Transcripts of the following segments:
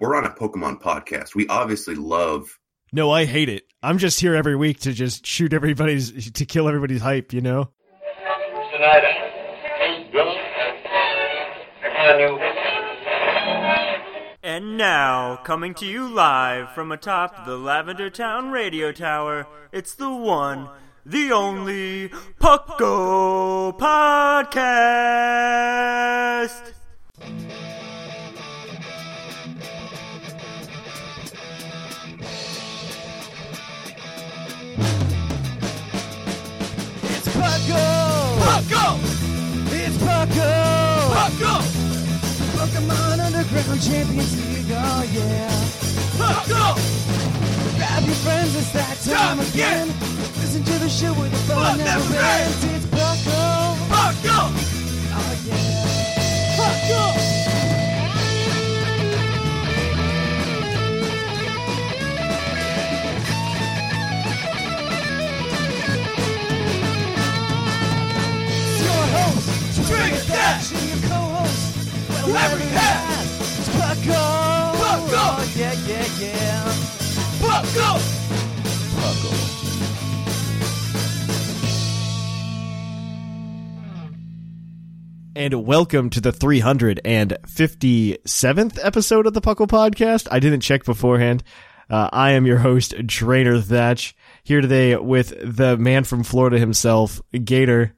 We're on a Pokemon podcast. We obviously love No, I hate it. I'm just here every week to just shoot everybody's to kill everybody's hype, you know? Snyder. Good. Can you? And now, coming to you live from atop the Lavender Town Radio Tower, it's the one, the only Pucko Podcast! It's Pucko! Pucko! It's Pucko! Pucko! Pokemon Underground Champions League, oh yeah! Pucko! Grab your friends, it's that time again! Listen to the show where the fun never ends! It's Pucko! Pucko! Oh yeah! Pucko! Drink Dash, and your co-host, well, Larry Hat. It's Pucko. Pucko. Oh, yeah, yeah, yeah. Pucko. Pucko. And welcome to the 357th episode of the Puckle Podcast. I didn't check beforehand. Uh, I am your host, Trainer Thatch, here today with the man from Florida himself, Gator.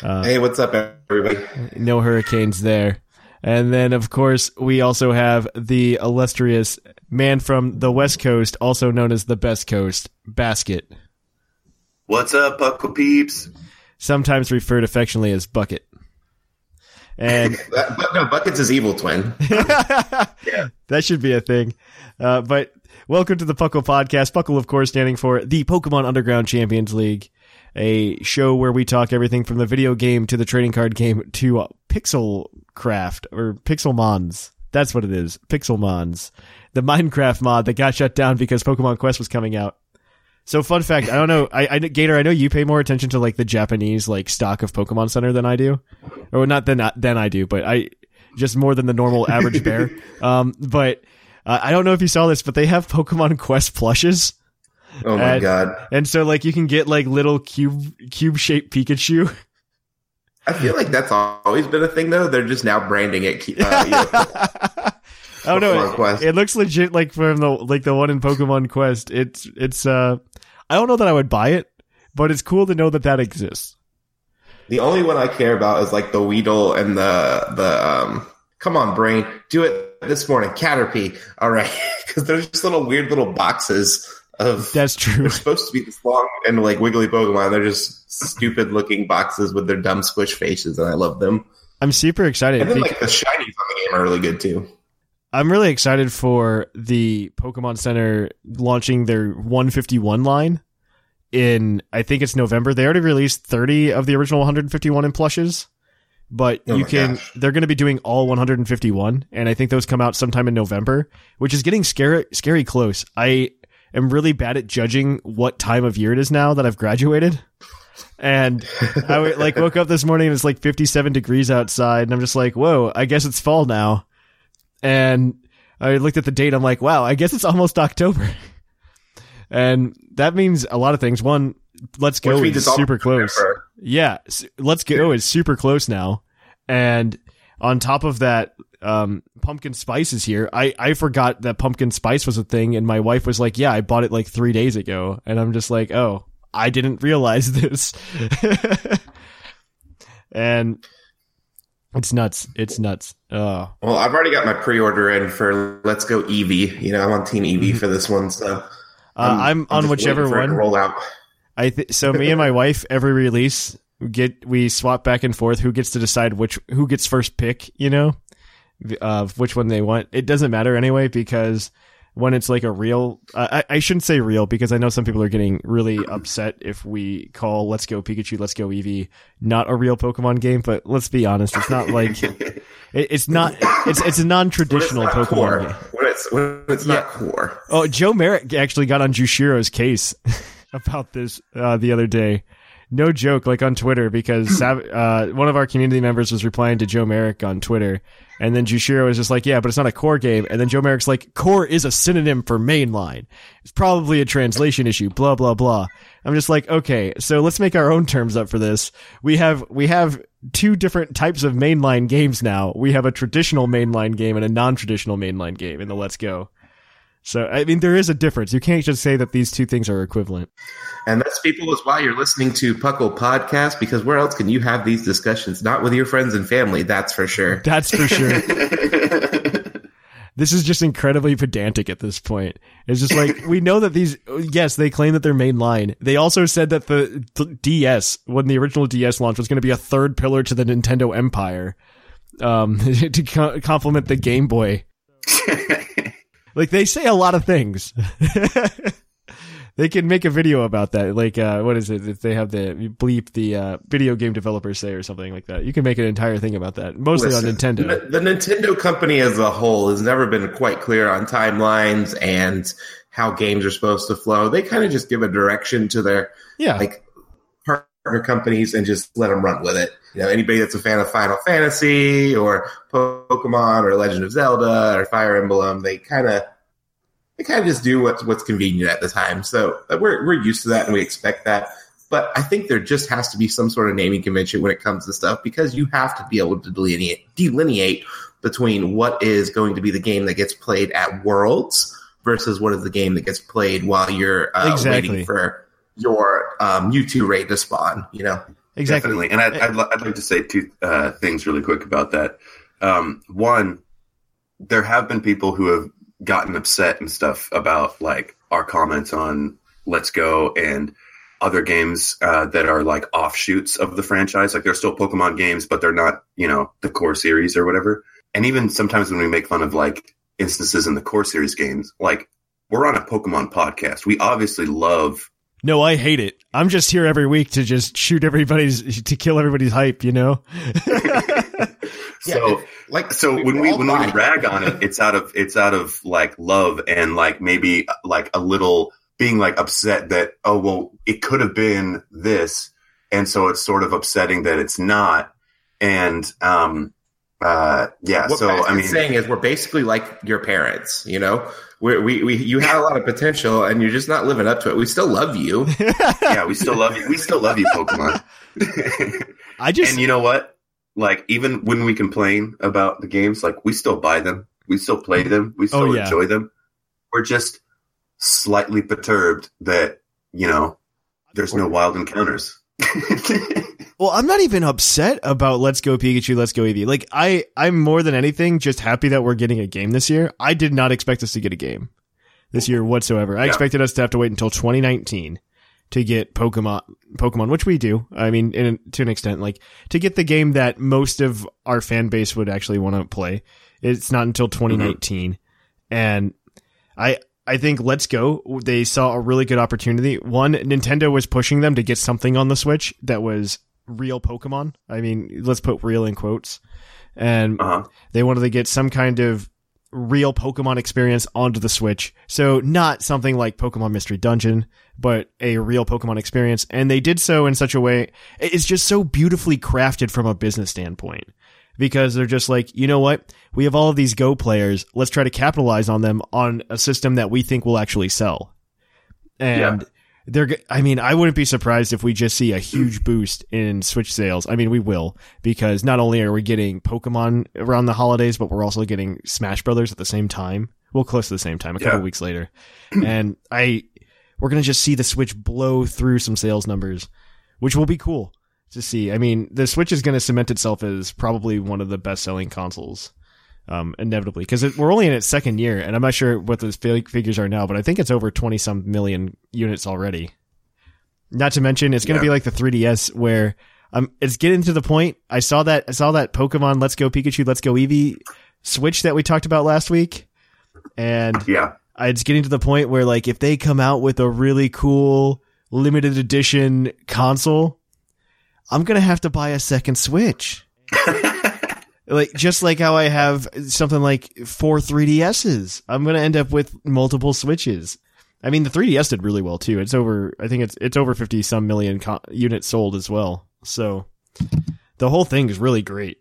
Hey, what's up, everybody? No hurricanes there. And then, of course, we also have the illustrious man from the West Coast, also known as the Best Coast, Basket, What's up, Buckle peeps? sometimes referred affectionately as Bucket. And but no, Bucket's his evil twin. yeah. that should be a thing. Uh, but welcome to the Puckle Podcast. Puckle, of course, standing for the Pokemon Underground Champions League, a show where we talk everything from the video game to the trading card game to uh, Pixel Craft or Pixelmons. That's what it is. Pixelmons. The Minecraft mod that got shut down because Pokemon Quest was coming out. So fun fact, I don't know, I, I Gator, I know you pay more attention to like the Japanese like stock of Pokemon Center than I do, or not than than I do, but I just more than the normal average bear. Um, but uh, I don't know if you saw this, but they have Pokemon Quest plushes, Oh my And- god. and so like you can get like little cube cube shaped Pikachu. I feel like that's always been a thing, though. They're just now branding it. Uh, know, Oh no, it, it looks legit like from the like the one in Pokemon Quest. It's it's uh, I don't know that I would buy it, but it's cool to know that that exists. the only one I care about is like the Weedle and the the um. Come on, brain, do it this morning. Caterpie, all right, because they're just little weird little boxes of. That's true. They're supposed to be this long and like wiggly Pokemon. They're just stupid looking boxes with their dumb squish faces, and I love them. I'm super excited. And then like the shinies on the game are really good too. I'm really excited for the Pokemon Center launching their 151 line in I think it's November. They already released 30 of the original 151 in plushes, but Oh you can gosh. they're going to be doing all 151 and I think those come out sometime in November, which is getting scary scary close. I am really bad at judging what time of year it is now that I've graduated. And I like woke up this morning and it's like 57 degrees outside and I'm just like, "Whoa, I guess it's fall now." And I looked at the date. I'm like, wow, I guess it's almost October. And that means a lot of things. One, let's go is super close. Yeah, let's go is super close now. And on top of that, um, pumpkin spice is here. I, I forgot that pumpkin spice was a thing, and my wife was like, "Yeah, I bought it like three days ago," and I'm just like, "Oh, I didn't realize this." and it's nuts. It's nuts. Oh, Well, I've already got my pre-order in for Let's Go Eevee. You know, I'm on Team Eevee Mm-hmm. for this one, so uh, I'm, on just whichever waiting for it to one. roll out. I th- so me and my wife every release get we swap back and forth who gets to decide which who gets first pick, you know. Of which one they want. It doesn't matter anyway because when it's like a real, uh, I, I shouldn't say real because I know some people are getting really upset if we call Let's Go Pikachu, Let's Go Eevee not a real Pokemon game. But let's be honest, it's not like it, it's not. It's it's a non-traditional it's Pokemon core. game. When it's when it's not core. Oh, Joe Merrick actually got on Jushiro's case about this uh, the other day. No joke, like on Twitter, because uh, one of our community members was replying to Joe Merrick on Twitter, and then Jushiro was just like, "Yeah, but it's not a core game." And then Joe Merrick's like, "Core is a synonym for mainline. It's probably a translation issue." Blah blah blah. I'm just like, okay, so let's make our own terms up for this. We have we have two different types of mainline games now. We have a traditional mainline game and a non-traditional mainline game in the Let's Go. So I mean, there is a difference. You can't just say that these two things are equivalent. And that's people is why you're listening to Puckle Podcast because where else can you have these discussions? Not with your friends and family, that's for sure. That's for sure. this is just incredibly pedantic at this point. It's just like we know that these. Yes, they claim that they're mainline. They also said that the, DS, when the original DS launch was going to be a third pillar to the Nintendo empire, um, to co- complement the Game Boy. Like they say a lot of things. they can make a video about that. Like, uh, what is it? If they have the bleep the uh, video game developers say or something like that, you can make an entire thing about that. Mostly Listen, on Nintendo. The, the Nintendo company as a whole has never been quite clear on timelines and how games are supposed to flow. They kind of just give a direction to their Yeah. like partner companies and just let them run with it. You know, anybody that's a fan of Final Fantasy or Pokemon or Legend of Zelda or Fire Emblem, they kind of they kind of just do what's what's convenient at the time. So uh, we're we're used to that and we expect that. But I think there just has to be some sort of naming convention when it comes to stuff because you have to be able to delineate delineate between what is going to be the game that gets played at Worlds versus what is the game that gets played while you're uh, Exactly. waiting for your um, Mewtwo raid to spawn. You know, Exactly. Definitely. And I'd, I'd, li- I'd like to say two uh, things really quick about that. Um, one, there have been people who have gotten upset and stuff about like our comments on Let's Go and other games uh, that are like offshoots of the franchise. Like they're still Pokemon games, but they're not, you know, the core series or whatever. And even sometimes when we make fun of like instances in the core series games, like we're on a Pokemon podcast. We obviously love No, I hate it. I'm just here every week to just shoot everybody's to kill everybody's hype, you know? so if- like so when we when we buy- rag on it, it's out of it's out of like love and like maybe like a little being like upset that oh well it could have been this, and so it's sort of upsetting that it's not, and um uh yeah what so I mean saying is we're basically like your parents. You know, we we we you had a lot of potential and you're just not living up to it. We still love you. yeah we still love you we still love you Pokemon. I just and you know what? Like even when we complain about the games, like we still buy them, we still play them, we oh, still Oh, yeah. enjoy them. We're just slightly perturbed that you know there's no wild encounters. Well, I'm not even upset about Let's Go Pikachu, Let's Go Eevee. Like I I'm more than anything just happy that we're getting a game this year. I did not expect us to get a game this year whatsoever. I Yeah. expected us to have to wait until 2019 to get Pokemon Pokemon, which we do. I mean, in, to an extent like to get the game that most of our fan base would actually want to play. It's not until mm-hmm. 2019. And I I think Let's Go they saw a really good opportunity. One, Nintendo was pushing them to get something on the Switch that was real Pokemon. I mean, let's put real in quotes. And Uh-huh. they wanted to get some kind of real Pokemon experience onto the Switch. So not something like Pokemon Mystery Dungeon, but a real Pokemon experience. And they did so in such a way, it's just so beautifully crafted from a business standpoint. Because they're just like, you know what? We have all of these Go players. Let's try to capitalize on them on a system that we think will actually sell. And they're, I mean, I wouldn't be surprised if we just see a huge boost in Switch sales. I mean, we will because not only are we getting Pokemon around the holidays, but we're also getting Smash Brothers at the same time. Well, close to the same time, a couple Yeah. weeks later. and I, we're going to just see the Switch blow through some sales numbers, which will be cool to see. I mean, the Switch is going to cement itself as probably one of the best selling consoles. Um, inevitably, because we're only in its second year, and I'm not sure what those figures are now, but I think it's over 20 some million units already. Not to mention, it's going to Yeah. be like the 3DS, where um, it's getting to the point. I saw that I saw that Pokemon Let's Go Pikachu, Let's Go Eevee Switch that we talked about last week, and Yeah. it's getting to the point where like if they come out with a really cool limited edition console, I'm gonna have to buy a second Switch. like just like how I have something like four 3DSs, I'm gonna end up with multiple Switches. I mean, the 3DS did really well too. It's over. I think it's it's over fifty some million co- units sold as well. So the whole thing is really great.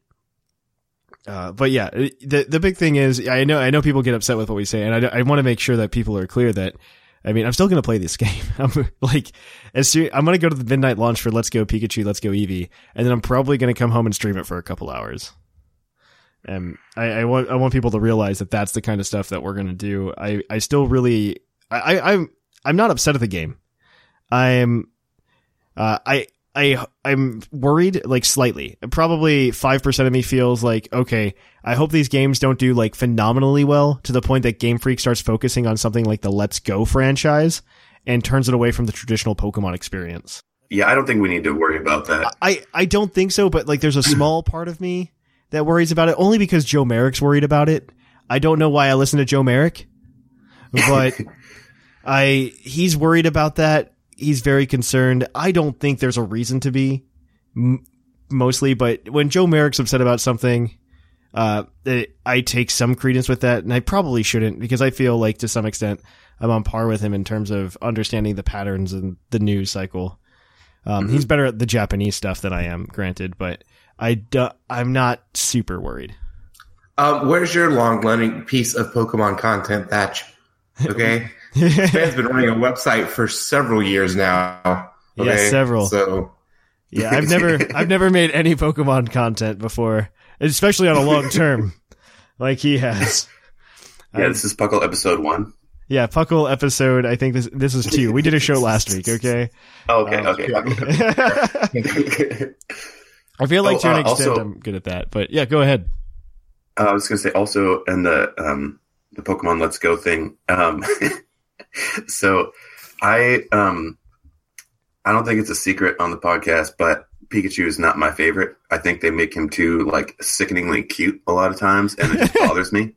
Uh, but yeah, the the big thing is I know I know people get upset with what we say, and I, I want to make sure that people are clear that I mean I'm still going to play this game. I'm like as soon I'm going to go to the midnight launch for Let's Go Pikachu, Let's Go Eevee, and then I'm probably going to come home and stream it for a couple hours. And I, I want I want people to realize that that's the kind of stuff that we're going to do. I I still really I, I I'm I'm not upset at the game. I'm uh, I I I'm worried like slightly. Probably 5% of me feels like okay, I hope these games don't do like phenomenally well to the point that Game Freak starts focusing on something like the Let's Go franchise and turns it away from the traditional Pokemon experience. Yeah, I don't think we need to worry about that. I I don't think so, but like there's a small part of me that worries about it only because Joe Merrick's worried about it. I don't know why I listen to Joe Merrick, but I he's worried about that. He's very concerned. I don't think there's a reason to be m- mostly, but when Joe Merrick's upset about something, uh, it, I take some credence with that, and I probably shouldn't because I feel like to some extent I'm on par with him in terms of understanding the patterns and the news cycle. Um, He's better at the Japanese stuff than I am, granted, but I do, I'm not super worried. Um, where's your long running piece of Pokemon content, Thatch? Okay. Fan's been running a website for several years now. Yeah, several. So Yeah, I've never I've never made any Pokemon content before, especially on a long term, like he has. Yeah, this is Puckle episode one. Yeah, Puckle episode. I think this this is two. We did a show last week. Okay. Oh, okay, Um, okay. okay. I feel like Oh, to an uh, extent also- I'm good at that, but yeah, go ahead. Uh, I was going to say also in the um, the Pokemon Let's Go thing. Um, so I um, I don't think it's a secret on the podcast, but Pikachu is not my favorite. I think they make him too like sickeningly cute a lot of times, and it just bothers me.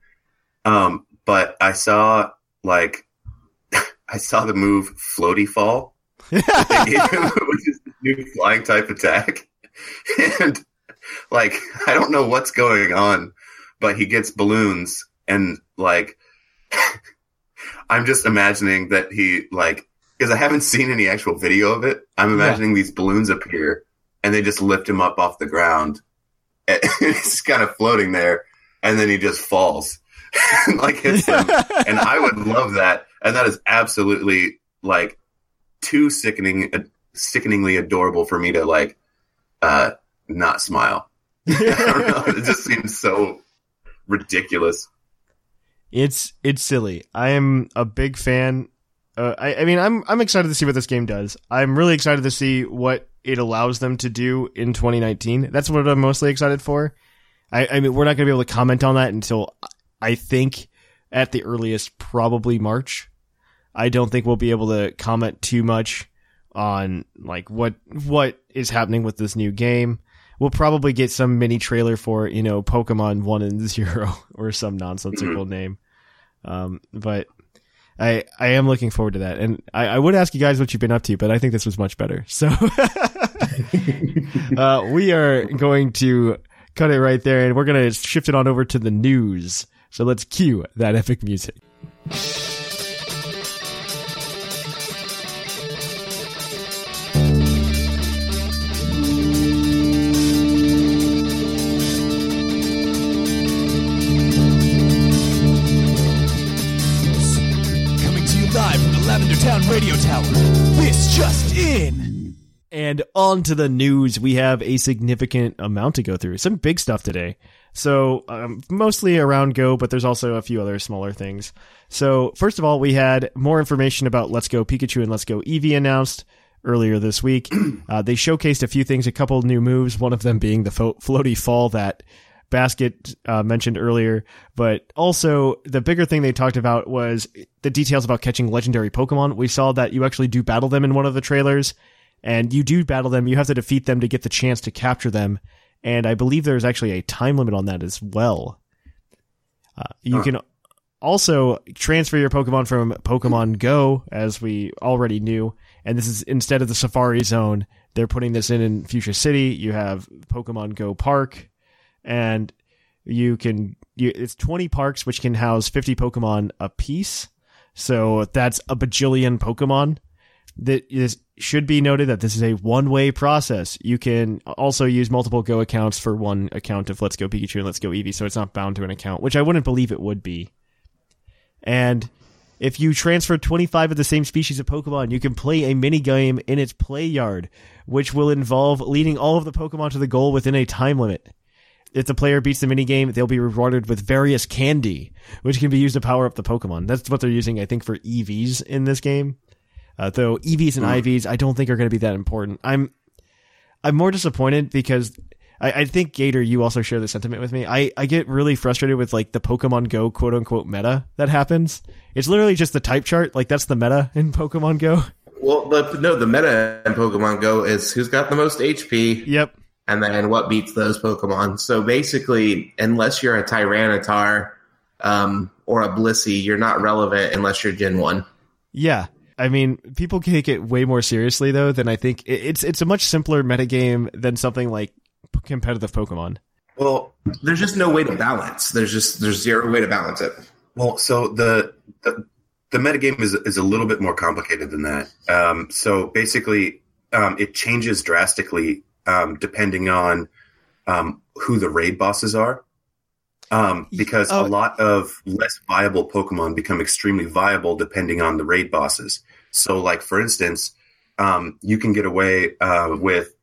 Um, but I saw like I saw the move Floaty Fall. Him, which is the new flying type attack, and like I don't know what's going on, but he gets balloons and like I'm just imagining that he like because I haven't seen any actual video of it. I'm imagining these balloons appear and they just lift him up off the ground. And he's kind of floating there, and then he just falls and like hits them. and I would love that. And that is absolutely like too sickening, sickeningly adorable for me to like uh not smile. I don't know. It just seems so ridiculous. It's it's silly. I am a big fan. Uh, I, I mean, I'm I'm excited to see what this game does. I'm really excited to see what it allows them to do in 2019. That's what I'm mostly excited for. I, I mean, we're not going to be able to comment on that until I think at the earliest, probably March. I don't think we'll be able to comment too much on like what what is happening with this new game. We'll probably get some mini trailer for you know Pokemon One and Zero or some nonsensical name. Um, but I I am looking forward to that, and I, I would ask you guys what you've been up to, but I think this was much better. So uh, we are going to cut it right there, and we're gonna shift it on over to the news. So let's cue that epic music. This just in. And on to the news. We have a significant amount to go through. Some big stuff today. So, um, mostly around Go, but there's also a few other smaller things. So, first of all, we had more information about Let's Go Pikachu and Let's Go Eevee announced earlier this week. Uh, they showcased a few things, a couple new moves, one of them being the fo- floaty fall that Basket uh, mentioned earlier, but also the bigger thing they talked about was the details about catching legendary Pokemon. We saw that you actually do battle them in one of the trailers, and you do battle them. You have to defeat them to get the chance to capture them, and I believe there's actually a time limit on that as well. You Huh. can also transfer your Pokemon from Pokemon Go, as we already knew, and this is instead of the Safari Zone, they're putting this in in Fuchsia City. You have Pokemon Go Park, and you can you, it's 20 parks which can house 50 Pokemon a piece. So that's a bajillion Pokemon. That is should be noted that this is a one-way process. You can also use multiple Go accounts for one account of Let's Go Pikachu and Let's Go Eevee, so it's not bound to an account, which I wouldn't believe it would be. And if you transfer 25 of the same species of Pokemon, you can play a mini game in its play yard, which will involve leading all of the Pokemon to the goal within a time limit. If the player beats the mini game, they'll be rewarded with various candy, which can be used to power up the Pokemon. That's what they're using, I think, for EVs in this game. Uh, though EVs and IVs, I don't think are going to be that important. I'm, I'm more disappointed because I, I think Gator, you also share the sentiment with me. I, I get really frustrated with like the Pokemon Go quote unquote meta that happens. It's literally just the type chart. Like that's the meta in Pokemon Go. Well, the, no, the meta in Pokemon Go is who's got the most HP, Yep. And then what beats those Pokemon. So basically, unless you're a Tyranitar um, or a Blissey, you're not relevant unless you're Gen One. Yeah. I mean, people take it way more seriously though than I think. It's it's a much simpler metagame than something like competitive Pokemon. Well, There's just no way to balance. There's just there's zero way to balance it. Well, so the the, the metagame is is a little bit more complicated than that. Um, so basically, um, it changes drastically um, depending on um, who the raid bosses are. Um, because Oh. a lot of less viable Pokemon become extremely viable depending on the raid bosses. So, like for instance, um, you can get away uh, with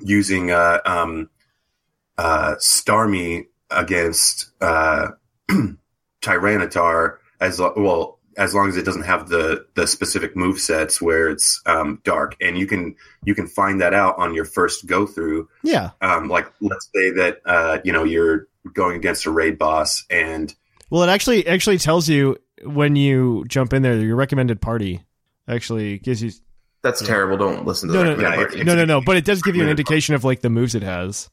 using uh, um, uh, Starmie against uh, Tyranitar as well as long as it doesn't have the the specific move sets where it's um, dark, and you can you can find that out on your first go through. Yeah. Um, like let's say that uh, you know you're going against a raid boss, and Well, it actually actually tells you when you jump in there your recommended party. Actually gives you That's terrible. Don't listen to no the no no, Yeah, party. no no no, but it does give you an indication of like the moves it has.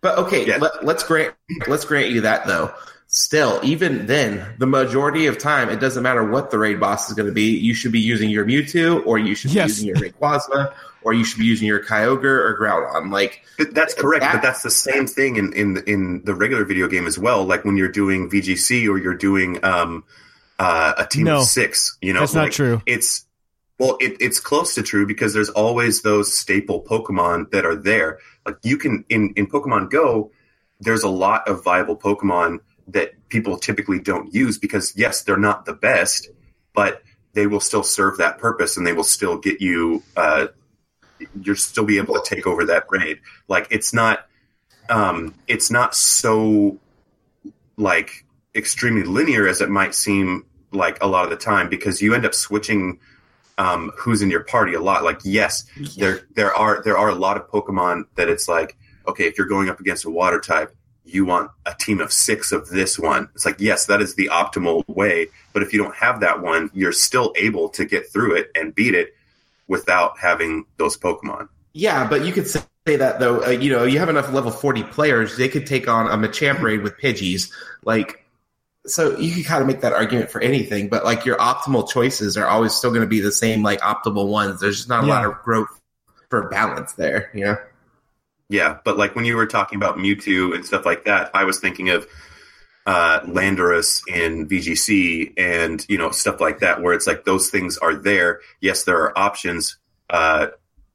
But okay, Yeah. let, let's grant let's grant you that though. Still, even then, the majority of time, it doesn't matter what the raid boss is going to be. You should be using your Mewtwo, or you should be using your Rayquaza, or you should be using your Kyogre or Groudon. Like, But that's correct, That- but that's the same thing in, in in the regular video game as well. Like when you're doing VGC or you're doing um, uh, a team No. of six. You know, That's not true. It's well, it, it's close to true because there's always those staple Pokemon that are there. Like you can in in Pokemon Go, there's a lot of viable Pokemon that people typically don't use because yes, they're not the best, but they will still serve that purpose and they will still get you. Uh, you'll still be able to take over that raid. Like it's not, um, it's not so like extremely linear as it might seem like a lot of the time because you end up switching um, who's in your party a lot. Like yes, there there are there are a lot of Pokemon that it's like okay if you're going up against a water type. You want a team of six of this one. It's like, yes, that is the optimal way. But if you don't have that one, you're still able to get through it and beat it without having those Pokemon. yeah, but you could say that though. Uh, you know, you have enough level forty players, they could take on a Machamp raid with Pidgeys. Like, so you could kind of make that argument for anything. But like, your optimal choices are always still going to be the same, like optimal ones. There's just not a Yeah. lot of growth for balance there. You know. Yeah, but like when you were talking about Mewtwo and stuff like that, I was thinking of uh, Landorus in VGC and you know stuff like that, where it's like those things are there. Yes, there are options, uh,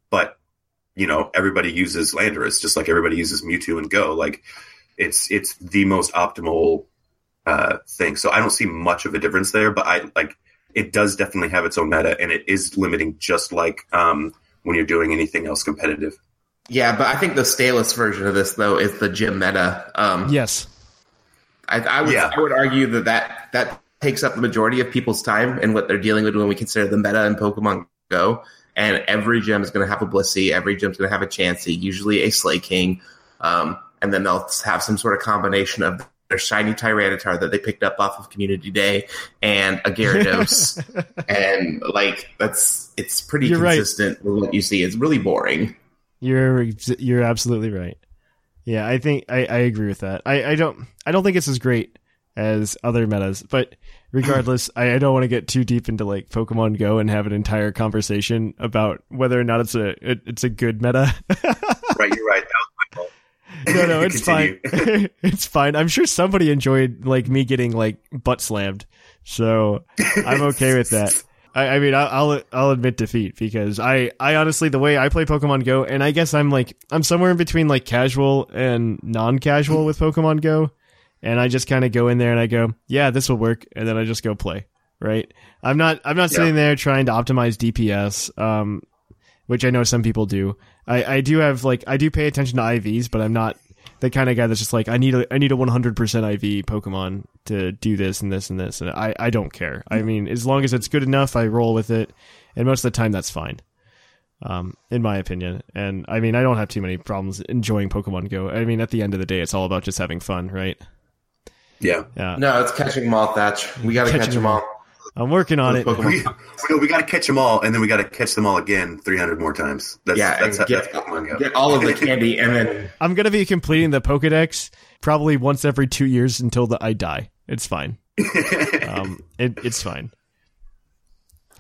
but you know everybody uses Landorus just like everybody uses Mewtwo and Go. Like it's it's the most optimal uh, thing. So I don't see much of a difference there, but I like it does definitely have its own meta, and it is limiting, just like um, when you're doing anything else competitive. Yeah, but I think the stalest version of this though is the gym meta. Um, Yes. I, I would Yeah. I would argue that, that that takes up the majority of people's time and what they're dealing with when we consider the meta in Pokemon Go. And every gym is going to have a Blissey, every gym's going to have a Chansey, usually a Slaking, um, and then they'll have some sort of combination of their shiny Tyranitar that they picked up off of Community Day and a Gyarados, and like that's it's pretty You're right. consistent with what you see. It's really boring. You're you're absolutely right. Yeah, I think I, I agree with that. I, I don't I don't think it's as great as other metas. But regardless, I, I don't want to get too deep into like Pokemon Go and have an entire conversation about whether or not it's a it, it's a good meta. right, you're right. That was my fault. no, no, it's fine. It's fine. I'm sure somebody enjoyed like me getting like butt slammed, so I'm okay with that. I, I mean, I'll, I'll I'll admit defeat because I I honestly the way I play Pokemon Go, and I guess I'm like I'm somewhere in between like casual and non-casual with Pokemon Go, and I just kind of go in there and I go, yeah, this will work, and then I just go play. Right? I'm not I'm not Yeah. sitting there trying to optimize DPS, um, which I know some people do. I I do have like I do pay attention to IVs, but I'm not the kind of guy that's just like I need a I need a 100% IV Pokemon to do this and this and this, and I I don't care. I mean, as long as it's good enough, I roll with it, and most of the time that's fine. Um, in my opinion, and I mean, I don't have too many problems enjoying Pokemon Go. I mean, at the end of the day, it's all about just having fun, right? Yeah. Yeah, No, it's catching them all, Thatch. We got to Catching catch them them all. I'm working on it. Pokemon. We, we, we got to catch them all, and then we got to catch them all again 300 more times. That's, Yeah, that's, and that's Pokemon Go. Get all of the candy and then I'm gonna be completing the Pokedex probably once every two years until the, I die. It's fine. um, it, it's fine.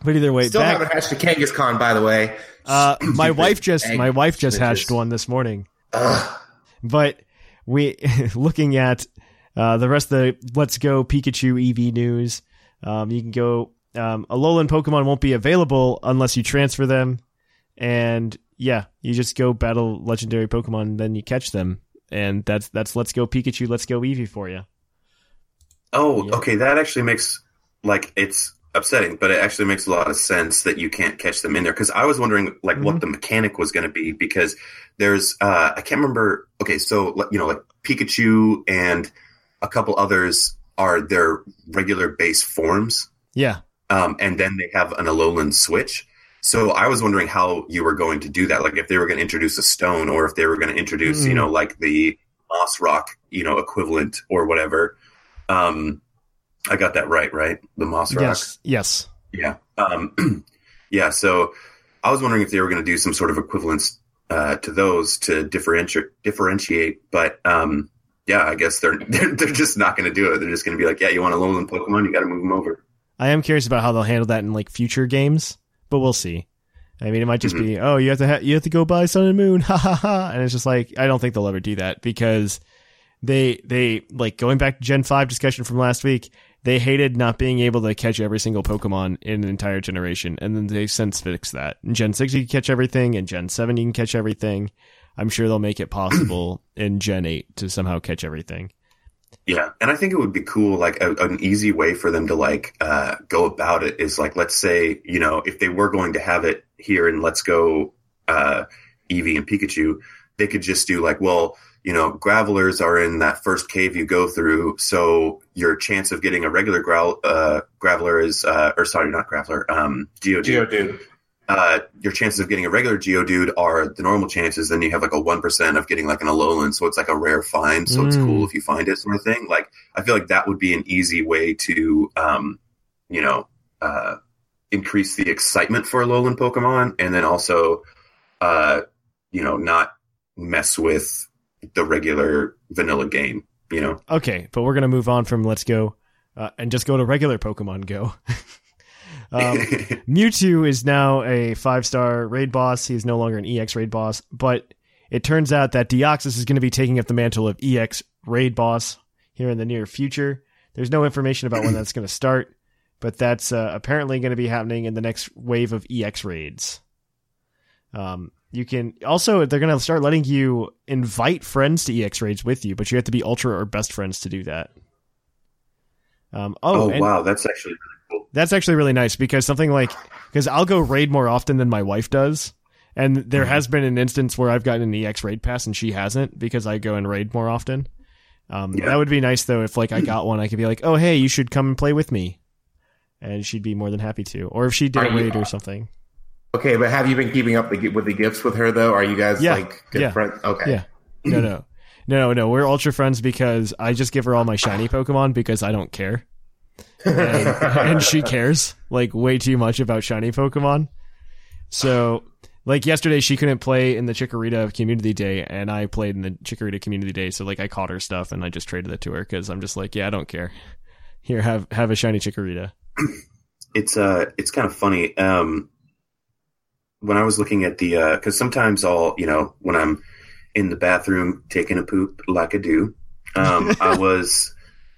But either way, still back, haven't hatched a Kangaskhan, by the way. Uh, my wife just my wife just hatched one this morning. Ugh. But we looking at uh, the rest of the Let's Go Pikachu Eevee news. Um, you can go. Um, Alolan Pokemon won't be available unless you transfer them, and yeah, you just go battle legendary Pokemon, then you catch them, and that's that's Let's Go Pikachu, Let's Go Eevee for you. Oh, Yeah. okay. That actually makes like it's upsetting, but it actually makes a lot of sense that you can't catch them in there. Because I was wondering like Mm-hmm. what the mechanic was going to be because there's uh I can't remember. Okay, so you know like Pikachu and a couple others are their regular base forms, Yeah, um, and then they have an Alolan switch. So I was wondering how you were going to do that, like if they were going to introduce a stone, or if they were going to introduce, you Mm. know, like the Moss Rock, you know, equivalent or whatever. Um, I got that right, right? The Moss Rock. yes, yes. Yeah. Um, yeah. So I was wondering if they were going to do some sort of equivalence uh, to those to differentiate, differentiate. But um, yeah, I guess they're they're, they're just not going to do it. They're just going to be like, yeah, you want to a Alolan Pokemon, you got to move them over. I am curious about how they'll handle that in like future games, but we'll see. I mean, it might just be, oh, you have to ha- you have to go buy Sun and Moon, ha ha ha, and it's just like I don't think they'll ever do that because they they like going back to Gen five discussion from last week. They hated not being able to catch every single Pokemon in an entire generation, and then they've since fixed that. In Gen six, you can catch everything. In Gen seven, you can catch everything. I'm sure they'll make it possible in Gen eight to somehow catch everything. Yeah, and I think it would be cool. Like a, an easy way for them to like uh, go about it is like, let's say, you know, if they were going to have it here in Let's Go uh, Eevee and Pikachu, they could just do like, well, you know, gravelers are in that first cave you go through, so your chance of getting a regular growl, uh, graveler is, uh, or sorry, not graveler, um, Geodude. Geodude. Uh, your chances of getting a regular Geodude are the normal chances. Then you have like a one percent of getting like an Alolan, so it's like a rare find. So it's Mm. cool if you find it, sort of thing. Like I feel like that would be an easy way to, um, you know, uh, increase the excitement for Alolan Pokemon, and then also, uh, you know, not mess with the regular vanilla game. You know, Okay, but we're gonna move on from Let's Go uh, and just go to regular Pokemon Go. um, Mewtwo is now a five star raid boss. He's no longer an EX raid boss, but it turns out that Deoxys is going to be taking up the mantle of EX raid boss here in the near future. There's no information about when that's going to start, but that's uh, apparently going to be happening in the next wave of EX raids. Um, you can also they're going to start letting you invite friends to EX raids with you, but you have to be ultra or best friends to do that. Um, oh, oh, wow, that's actually really cool. that's actually really nice because something like because I'll go raid more often than my wife does, and there has been an instance where I've gotten an EX raid pass and she hasn't because I go and raid more often. Um, Yeah. That would be nice though if like I got one, I could be like, oh hey, you should come and play with me, and she'd be more than happy to. Or if she did Are a you- raid or something. Okay, but have you been keeping up the, with the gifts with her though? Are you guys Yeah, like good yeah. friends? Okay. Yeah. No, no, no, no, no. We're ultra friends because I just give her all my shiny Pokemon because I don't care. and, and she cares like way too much about shiny Pokemon. So Like yesterday, she couldn't play in the Chikorita Community Day, and I played in the Chikorita Community Day. So like, I caught her stuff, and I just traded it to her because I'm just like, yeah, I don't care. Here, have have a shiny Chikorita. it's uh it's kind of funny um when i was looking at the uh because sometimes i'll you know when i'm in the bathroom taking a poop like i do um i was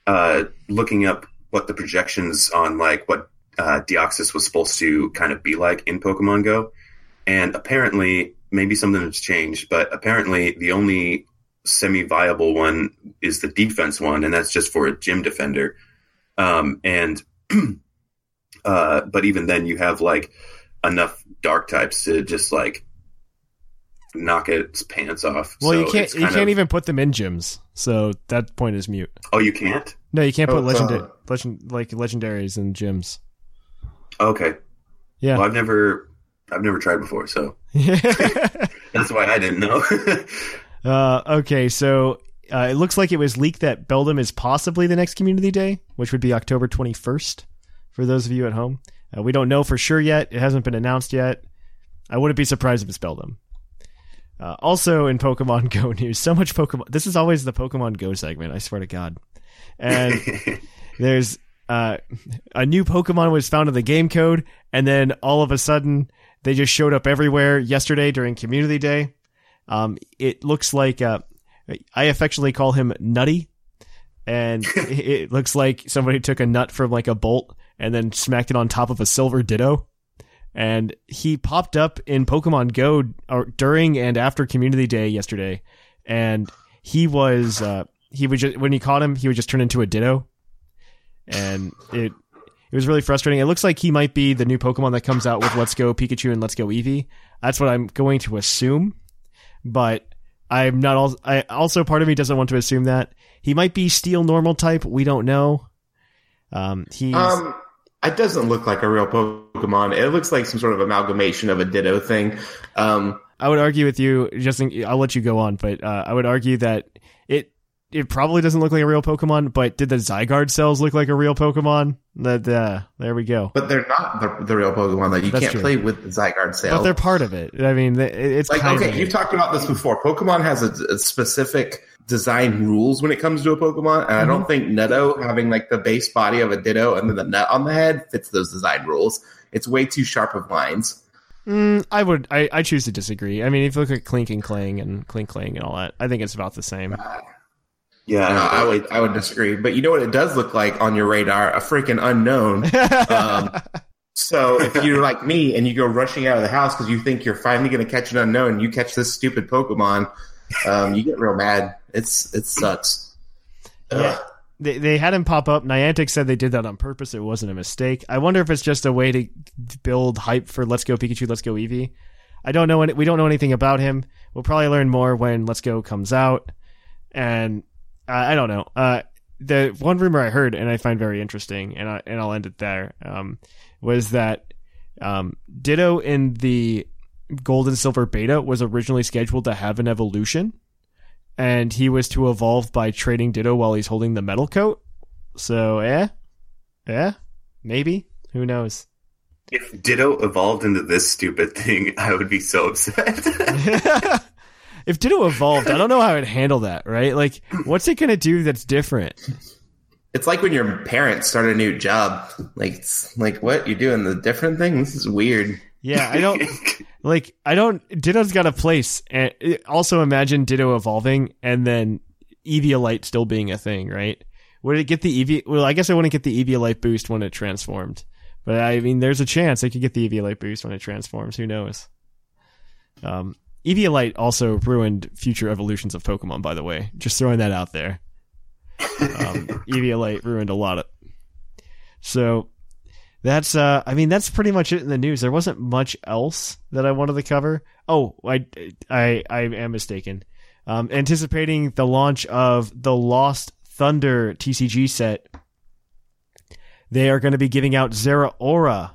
uh looking up what the projections on like what uh deoxys was supposed to kind of be like in pokemon go. And apparently maybe something has changed but apparently the only semi-viable one is the defense one and that's just for a gym defender. Um and uh, but even then, you have like enough dark types to just like knock its pants off. Well, So you can't you kind can't of- even put them in gyms, so that point is mute. Oh, you can't. No, you can't put Oh, legendary uh, legend like legendaries in gyms. Okay. Yeah. Well, I've never, I've never tried before, so that's why I didn't know. uh, okay, so uh, it looks like it was leaked that Beldum is possibly the next Community Day, which would be October 21st for those of you at home. Uh, we don't know for sure yet. It hasn't been announced yet. I wouldn't be surprised if it's Beldum. Uh, also in Pokemon Go news, so much Pokemon. This is always the Pokemon Go segment. I swear to God. And there's uh, a new Pokemon was found in the game code, and then all of a sudden they just showed up everywhere yesterday during Community Day. Um, it looks like uh, I affectionately call him Nutty, and it it looks like somebody took a nut from like a bolt and then smacked it on top of a silver Ditto. And he popped up in Pokemon Go during and after Community Day yesterday, and he was uh, he would just when you caught him, he would just turn into a Ditto, and it it was really frustrating. It looks like he might be the new Pokemon that comes out with Let's Go Pikachu and Let's Go Eevee. That's what I'm going to assume, but I'm not. All, I also part of me doesn't want to assume that he might be Steel Normal type. We don't know. Um, he's Um, it doesn't look like a real Pokemon. It looks like some sort of amalgamation of a Ditto thing. Um, I would argue with you. Just in, I'll let you go on, but uh, I would argue that it it probably doesn't look like a real Pokemon. But did the Zygarde cells look like a real Pokemon? That uh, there we go. but they're not the, the real Pokemon. That you That's can't true. play with the Zygarde cells. But they're part of it. I mean, it- it's like okay, you've talked about this before. Pokemon has a, a specific design rules when it comes to a Pokemon, and I Mm-hmm. don't think Nutto having like the base body of a Ditto and then the nut on the head fits those design rules. It's way too sharp of lines. Mm, I would. I, I choose to disagree. I mean, if you look at Klink and Klang and Klinklang and all that, I think it's about the same. yeah, No, I would I would disagree. But you know what it does look like on your radar? A freaking unknown. um, so if you're like me and you go rushing out of the house because you think you're finally going to catch an unknown, you catch this stupid Pokemon, um, you get real mad. It's it sucks. Ugh. They, they had him pop up. Niantic said they did that on purpose. It wasn't a mistake. I wonder if it's just a way to build hype for Let's Go Pikachu, Let's Go Eevee. I don't know. Any, we don't know anything about him. We'll probably learn more when Let's Go comes out. And uh, I don't know. Uh, the one rumor I heard, and I find very interesting, and I, and I'll end it there, um, was that um, Ditto in the Gold and Silver beta was originally scheduled to have an evolution and he was to evolve by trading Ditto while he's holding the metal coat. So, eh, eh, maybe. Who knows? if Ditto evolved into this stupid thing, I would be so upset. if Ditto evolved, I don't know how I'd handle that. Right? Like, what's it gonna do that's different? It's like when your parents start a new job. Like it's like what you're doing the different thing. This is weird. Yeah, I don't like. I don't. Ditto's got a place, and also imagine Ditto evolving and then Eviolite still being a thing, right? Would it get the Evi? Well, I guess I wouldn't get the Eviolite boost when it transformed, but I mean, there's a chance I could get the Eviolite boost when it transforms. Who knows? Um, Eviolite also ruined future evolutions of Pokemon. By the way, just throwing that out there. Um, Eviolite ruined a lot of. So that's uh I mean that's pretty much it in the news. There wasn't much else that I wanted to cover. Oh, I I I am mistaken. Um anticipating the launch of the Lost Thunder TCG set. They are going to be giving out Zeraora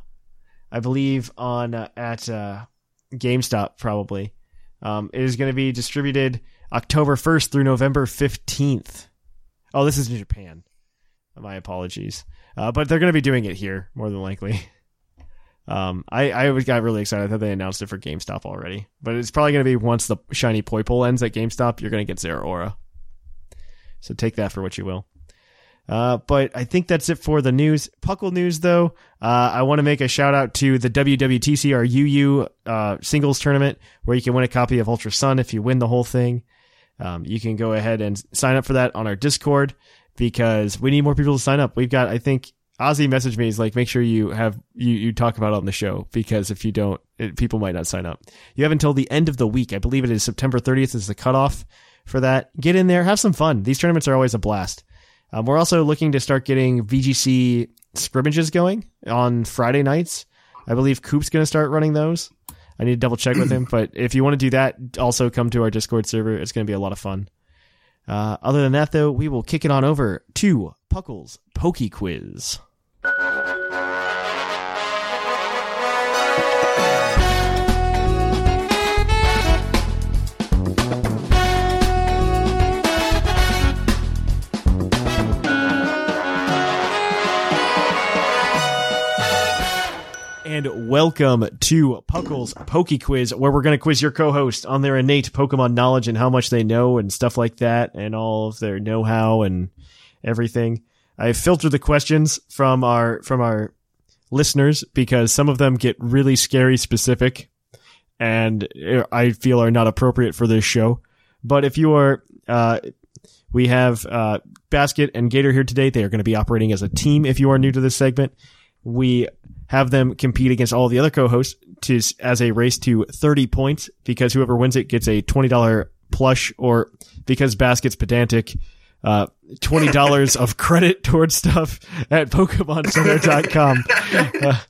I believe on uh, at uh, GameStop probably. Um it is going to be distributed October 1st through November 15th. Oh, this is in Japan. My apologies. Uh, but they're going to be doing it here more than likely. Um, I I got really excited. I thought they announced it for GameStop already, but it's probably going to be once the shiny Poipole ends at GameStop, you're going to get Zeraora. So take that for what you will. Uh, but I think that's it for the news. Puckle news, though. Uh, I want to make a shout out to the WWTC, our UU uh, singles tournament, where you can win a copy of Ultra Sun if you win the whole thing. Um, you can go ahead and sign up for that on our Discord because we need more people to sign up. We've got, I think, Ozzy messaged me. He's like, make sure you have you you talk about it on the show because if you don't, it, people might not sign up. You have until the end of the week. I believe it is September 30th is the cutoff for that. Get in there, have some fun. These tournaments are always a blast. Um, we're also looking to start getting VGC scrimmages going on Friday nights. I believe Coop's going to start running those. I need to double check with him, but if you want to do that, also come to our Discord server. It's going to be a lot of fun. Uh, other than that, though, we will kick it on over to Puckle's Pokey Quiz. And welcome to Puckle's Pokey Quiz, where we're going to quiz your co-host on their innate Pokemon knowledge and how much they know and stuff like that, and all of their know-how and everything. I filtered the questions from our from our listeners because some of them get really scary specific, and I feel are not appropriate for this show. But if you are, uh, we have uh, Basket and Gator here today. They are going to be operating as a team. If you are new to this segment, we have them compete against all the other co-hosts to as a race to 30 points because whoever wins it gets a $20 plush or because basket's pedantic uh, $20 of credit towards stuff at pokemoncenter.com uh,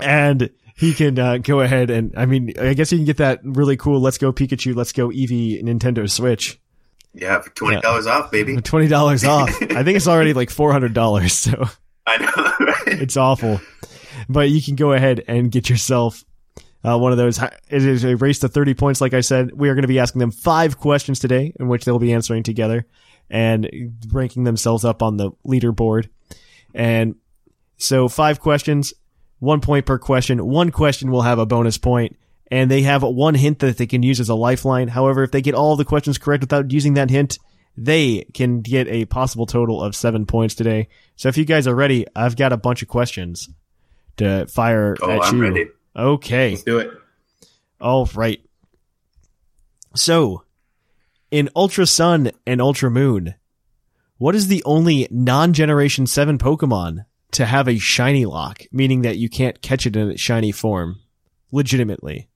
and he can uh, go ahead and i mean i guess he can get that really cool let's go pikachu let's go eevee nintendo switch. Yeah, for twenty dollars off, baby. $20 off. I think it's already like $400 so I know. Right? it's awful. But you can go ahead and get yourself uh, one of those. It is a race to 30 points. Like I said, we are going to be asking them five questions today in which they'll be answering together and ranking themselves up on the leaderboard. And so five questions, one point per question. One question will have a bonus point and they have one hint that they can use as a lifeline. However, if they get all the questions correct without using that hint, they can get a possible total of seven points today. So if you guys are ready, I've got a bunch of questions to fire Oh, at I'm you. ready. Okay. Let's do it. All right. So, in Ultra Sun and Ultra Moon, what is the only non-Generation 7 Pokemon to have a shiny lock, meaning that you can't catch it in its shiny form legitimately?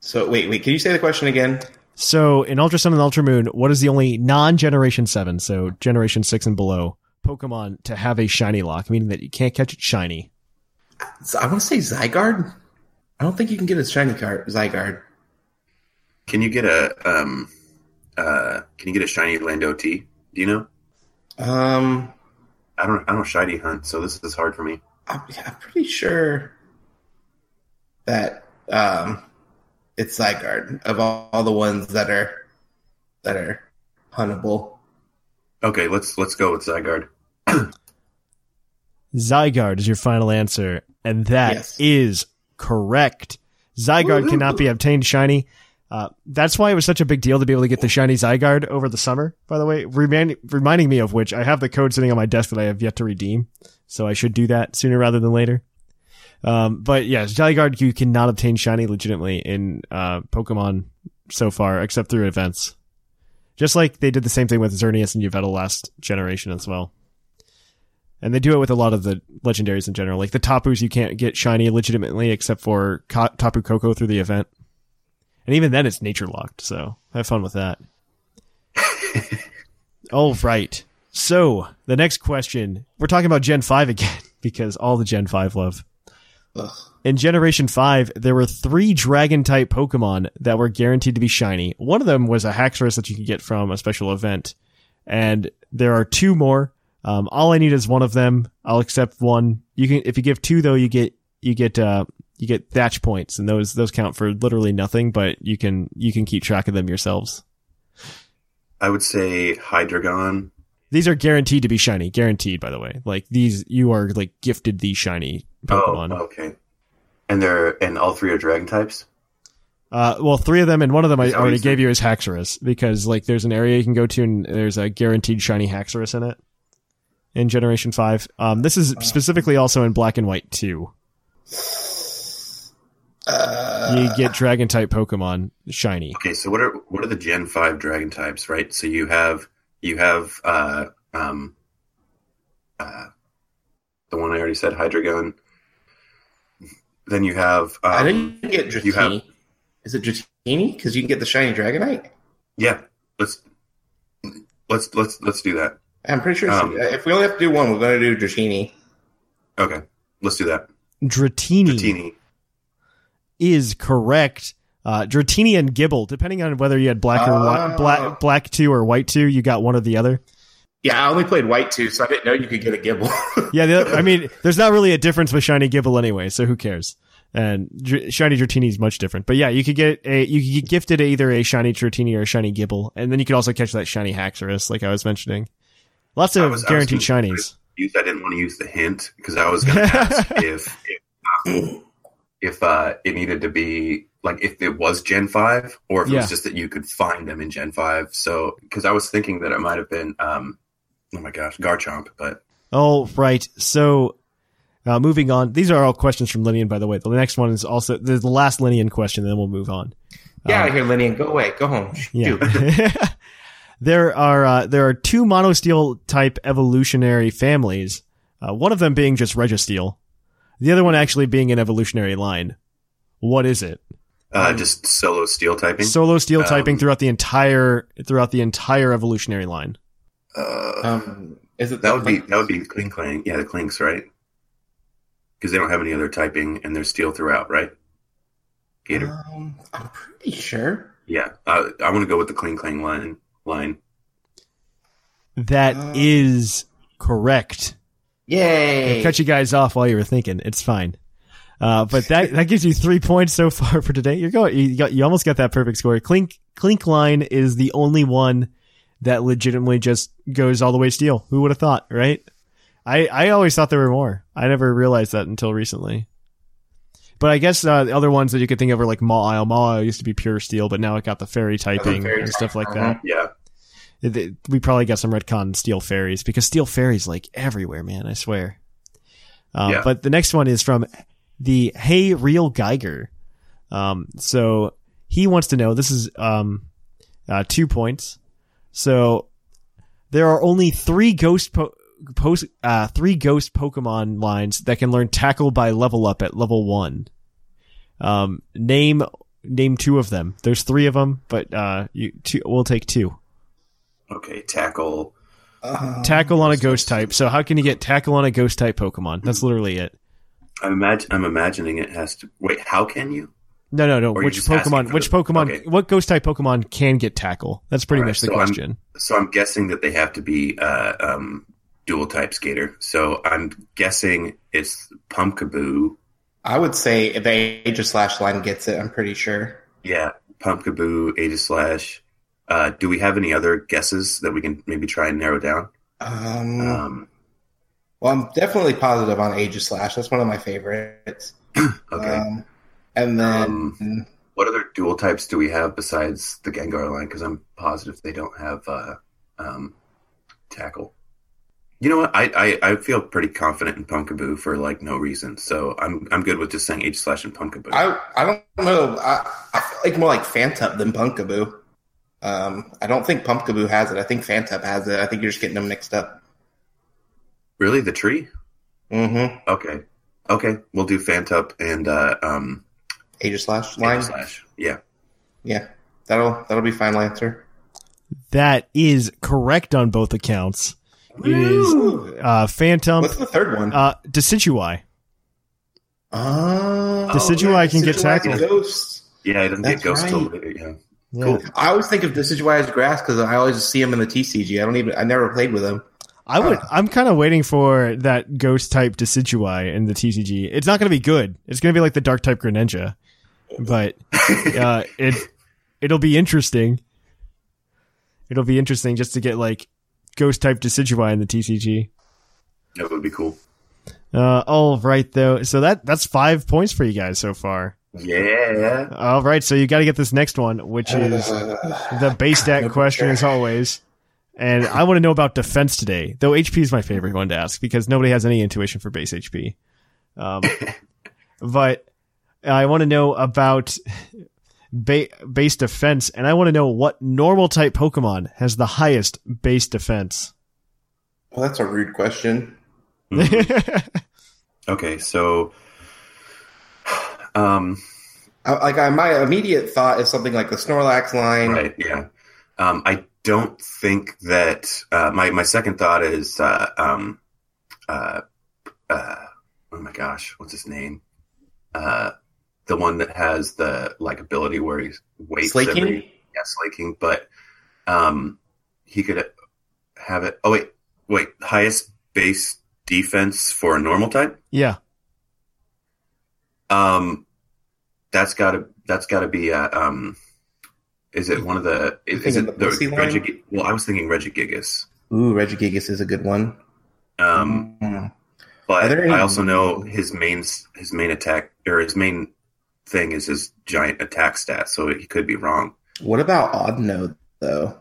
So wait, wait. Can you say the question again? So, in Ultra Sun and Ultra Moon, what is the only non-Generation 7, so Generation 6 and below, Pokemon to have a shiny lock, meaning that you can't catch it shiny? I want to say Zygarde. I don't think you can get a shiny card Zygarde. Can you get a um uh can you get a shiny Lando T? Do you know? Um, I don't I don't shiny hunt, so this is hard for me. I'm, I'm pretty sure that um, it's Zygarde of all, all the ones that are that are huntable. Okay, let's let's go with Zygarde. Zygarde is your final answer, and that is Yes. correct. Zygarde cannot be obtained shiny. Uh, that's why it was such a big deal to be able to get the shiny Zygarde over the summer, by the way. Remind, reminding me of which, I have the code sitting on my desk that I have yet to redeem, so I should do that sooner rather than later. Um, but yes, Zygarde you cannot obtain shiny legitimately in uh, Pokemon so far, except through events. Just like they did the same thing with Xerneas and Yveltal last generation as well. And they do it with a lot of the legendaries in general. Like the Tapus, you can't get shiny legitimately except for Tapu Koko through the event. And even then, it's nature locked. So have fun with that. all right. So the next question, we're talking about Gen 5 again because all the Gen 5 love. Ugh. In Generation 5, there were three dragon type Pokemon that were guaranteed to be shiny. One of them was a Haxorus that you could get from a special event. And there are two more. Um, all I need is one of them. I'll accept one. You can, if you give two though, you get, you get, uh, you get thatch points and those, those count for literally nothing, but you can, you can keep track of them yourselves. I would say Hydreigon These are guaranteed to be shiny. Guaranteed, by the way. Like these, you are like gifted these shiny Pokemon. Oh, okay. And they're and all three are dragon types. Uh, well, three of them, and one of them I Is that what already gave you is Haxorus because like there's an area you can go to and there's a guaranteed shiny Haxorus in it in Generation Five. Um, this is specifically also in Black and White too. you get Dragon type Pokemon shiny. Okay, so what are what are the Gen five dragon types? Right. So you have you have uh um uh the one I already said, Hydreigon. Then you have um, I didn't get Dratini. you have- Is it Dratini? Because you can get the shiny Dragonite. yeah. Let's let's let's let's do that. I'm pretty sure. Um, if we only have to do one, we're going to do Dratini. Okay, let's do that. Dratini, Dratini. is correct. Uh, Dratini and Gible, depending on whether you had black or white, Oh. black, black two or white two, you got one or the other. Yeah, I only played White too, so I didn't know you could get a Gible. Yeah, the, I mean, there's not really a difference with shiny Gible anyway, so who cares? And Dr- shiny Dratini is much different. But yeah, you could get a you could get gifted either a shiny Dratini or a shiny Gibble, and then you could also catch that shiny Haxorus, like I was mentioning. Lots of was- I was guaranteed thinking- shinies. Use I didn't want to use the hint because I was going to ask if if, um, if uh, it needed to be like if it was Gen five or if it was just that you could find them in Gen five. So because I was thinking that it might have been um, oh my gosh Garchomp, but Oh, right. So, uh, moving on. These are all questions from Linian, by the way. The next one is also the, the last Linian question, then we'll move on. Get out of here, Lenny, and go away. Go home. Yeah. There are uh, there are two monosteel type evolutionary families. Uh, one of them being just Registeel, the other one actually being an evolutionary line. What is it? uh, just solo steel typing. Solo steel typing Um, throughout the entire throughout the entire evolutionary line. Uh, Um, is it that would be that would be Klinklang. Yeah, the Klinks, right? Because they don't have any other typing and they're steel throughout, right? Gator. Um, I'm pretty sure. Yeah, uh, I want to go with the Klinklang line. Line. That Uh, is correct. Yay! cut you guys off while you were thinking. It's fine. Uh, but that, that gives you three points so far for today. You're going, you got, you almost got that perfect score. Klink, Klink line is the only one that legitimately just goes all the way steel. Who would have thought, right? I, I always thought there were more. I never realized that until recently. But I guess, uh, the other ones that you could think of are like Mawile. Maw Isle used to be pure steel, but now it got the fairy typing fairy and stuff like that. Yeah. It- it- we probably got some retcon steel fairies because steel fairies like everywhere, man. I swear. Um, Yeah. But the next one is from the Hey Real Geiger. Um, so he wants to know. This is um, uh, two points. So there are only three ghost po- post uh, three ghost Pokemon lines that can learn Tackle by level up at level one. Um, name name two of them. There's three of them, but uh, you two, we'll take two. Okay. Tackle. Um, tackle on a ghost type. So how can you get tackle on a ghost type Pokemon? That's literally it. I'm imagine. I'm imagining it has to. Wait. How can you? No, no, no. Or Which Pokemon? Which the- Pokemon? okay. What ghost type Pokemon can get tackle? That's pretty All right, much the so I'm- question. So I'm guessing that they have to be uh, um, dual type skater. So I'm guessing it's Pumpkaboo. I would say if the Aegislash line gets it, I'm pretty sure. Yeah, Pumpkaboo, Aegislash. Uh, do we have any other guesses that we can maybe try and narrow down? Um, Um, well, I'm definitely positive on Aegislash. That's one of my favorites. okay. Um, and then Um, what other dual types do we have besides the Gengar line? Because I'm positive they don't have uh, um, tackle. You know what? I, I, I feel pretty confident in Pumpkaboo for like no reason. So I'm I'm good with just saying Aegislash and Pumpkaboo. I I don't know. I, I feel like more like Phantump than Pumpkaboo. Um, I don't think Pumpkaboo has it. I think Phantump has it. I think you're just getting them mixed up. really, the tree? Mm-hmm. Okay. Okay, we'll do Phantump and uh, um, Aegislash line. Aegislash. Yeah. Yeah, that'll that'll be final answer. That is correct on both accounts. It is uh, Phantump What's the third one? uh, Decidueye. Oh, Decidueye can get Decidueye tackled. Ghosts. Yeah, it doesn't That's get Ghost till later. Yeah. Yeah. Cool. I always think of Decidueye as grass because I always see him in the TCG. I don't even. I never played with him. I would. I'm kind of waiting for that ghost type Decidueye in the TCG. It's not going to be good. It's going to be like the dark type Greninja, but uh, it it'll be interesting. It'll be interesting just to get like ghost type Decidueye in the TCG. That would be cool. Uh, all right though. So that that's five points for you guys so far. Yeah. All right, so you got to get this next one, which is the base stat question as always. And I want to know about defense today, though HP is my favorite one to ask because nobody has any intuition for base HP. Um, but I want to know about ba- base defense, and I want to know what normal type Pokemon has the highest base defense. Well, that's a rude question. Okay, so um I, like I, my immediate thought is something like the Snorlax line. right, yeah. Um I don't think that uh my my second thought is uh um uh uh oh my gosh, what's his name? The one that has the like ability where he waits Slaking? every yeah, slaking, but um he could have it oh wait, wait, highest base defense for a normal type? yeah, Um, that's gotta that's gotta be uh, um, is it one of the is, is it the the Pussy? Regi- well I was thinking Regigigas. Ooh, Regigigas is a good one. Um, Mm. Are but any- I also know his main his main attack or his main thing is his giant attack stat, so he could be wrong. What about Audino though?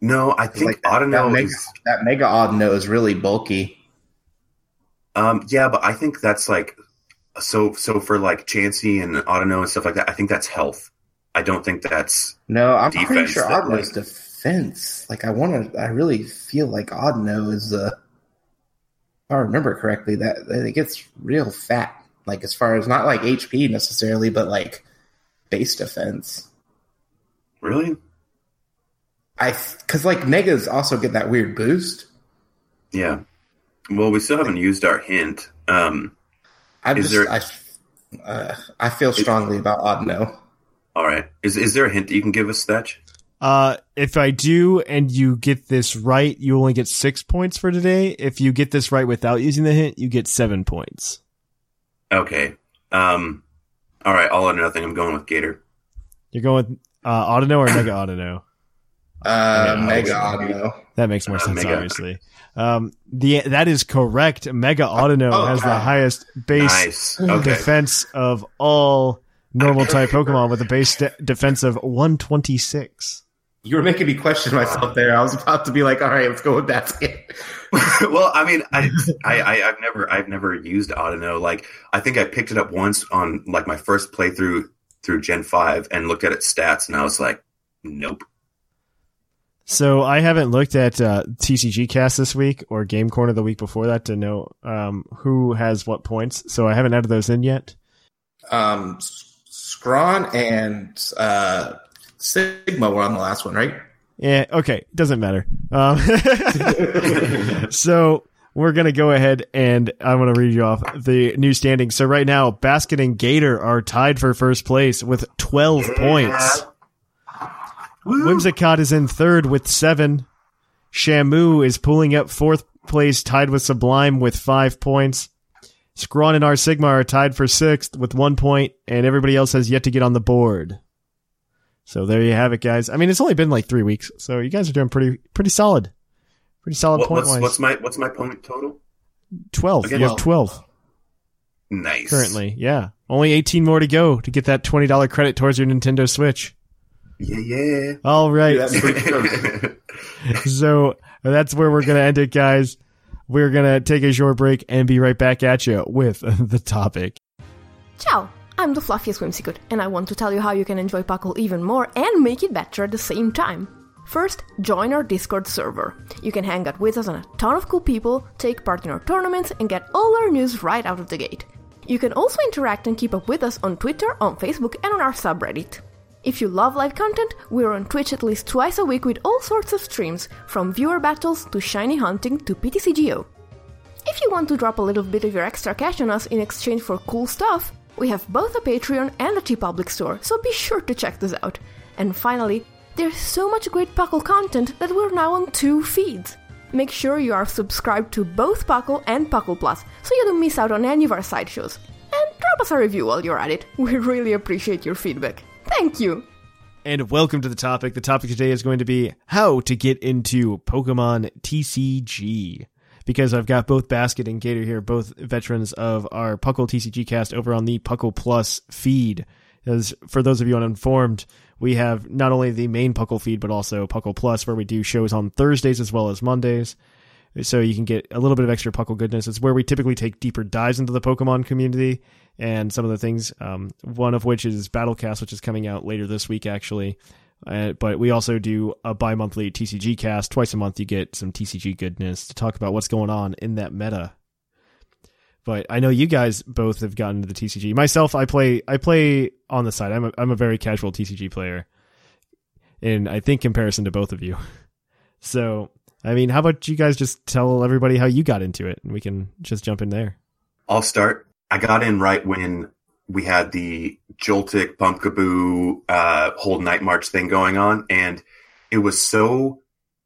No, I think Like that, that, mega, is that mega Audino is really bulky. um yeah, but I think that's like so so for like Chansey and Audino and stuff like that. I think that's health. I don't think that's No, I'm pretty sure that, Audino's like- defense. Like I want to, I really feel like Audino is uh if I remember correctly, that, that it gets real fat. Like as far as not like HP necessarily, but like base defense. really I because like megas also get that weird boost. yeah. Well, we still haven't used our hint. Um, I just there- I uh, I feel strongly about Audino. all right, is is there a hint that you can give us, Thatch? Uh, if I do and you get this right, you only get six points for today. If you get this right without using the hint, you get seven points. Okay. Um. All right. All or nothing. I'm going with Gator. You're going with uh, Audino or Mega Audino? Uh, Yeah, mega obviously. Audino. That makes more Uh, sense, Mega. obviously. Um, the that is correct. Mega Audino Oh, has the highest base Nice. Okay. defense of all normal type Pokemon with a base de- defense of 126. You were making me question myself there. I was about to be like, all right, let's go with basket. well, I mean, I, I, I, I've never, I've never used Audino. Like, I think I picked it up once on like my first playthrough through Gen Five and looked at its stats, and I was like, nope. So I haven't looked at uh, TCG Cast this week or Game Corner the week before that to know um, who has what points. So I haven't added those in yet. Um, S- Scrawn and uh, Sigma were on the last one, right? Yeah, okay, doesn't matter. Um, so we're gonna go ahead and I'm gonna read you off the new standings. So right now, Basket and Gator are tied for first place with 12 points. Whimsicott is in third with seven. Shamu is pulling up fourth place, tied with Sublime with five points. Scrawn and R Sigma are tied for sixth with one point, and everybody else has yet to get on the board. So there you have it, guys. I mean, it's only been like three weeks, so you guys are doing pretty pretty solid, pretty solid What, point what's, wise. what's my, what's my point total? Twelve. Okay, you have twelve Nice. currently. Yeah, only eighteen more to go to get that twenty dollar credit towards your Nintendo Switch. Yeah, yeah. All right. That's so that's where we're going to end it, guys. We're going to take a short break and be right back at you with the topic. Ciao! I'm the fluffiest whimsicott, and I want to tell you how you can enjoy Puckle even more and make it better at the same time. First, join our Discord server. You can hang out with us and a ton of cool people, take part in our tournaments, and get all our news right out of the gate. You can also interact and keep up with us on Twitter, on Facebook, and on our subreddit. If you love live content, we're on Twitch at least twice a week with all sorts of streams, from viewer battles to shiny hunting to PTCGO. If you want to drop a little bit of your extra cash on us in exchange for cool stuff, we have both a Patreon and a TeePublic store, so be sure to check this out. And finally, there's so much great Puckle content that we're now on two feeds. Make sure you are subscribed to both Puckle and Puckle Plus, so you don't miss out on any of our sideshows. And drop us a review while you're at it. We really appreciate your feedback. Thank you! And welcome to the topic. The topic today is going to be how to get into Pokemon TCG. Because I've got both Basket and Gator here, both veterans of our Puckle TCG cast over on the Puckle Plus feed. As for those of you uninformed, we have not only the main Puckle feed, but also Puckle Plus, where we do shows on Thursdays as well as Mondays. So you can get a little bit of extra Puckle goodness. It's where we typically take deeper dives into the Pokemon community and some of the things. Um, one of which is Battlecast, which is coming out later this week, actually. Uh, but we also do a bi-monthly TCG cast. Twice a month, you get some TCG goodness to talk about what's going on in that meta. But I know you guys both have gotten to the TCG. Myself, I play I play on the side. I'm a, I'm a very casual TCG player, in I think comparison to both of you. So I mean, how about you guys just tell everybody how you got into it, and we can just jump in there. I'll start. I got in right when we had the Joltik Pumpkaboo uh, whole night march thing going on, and it was so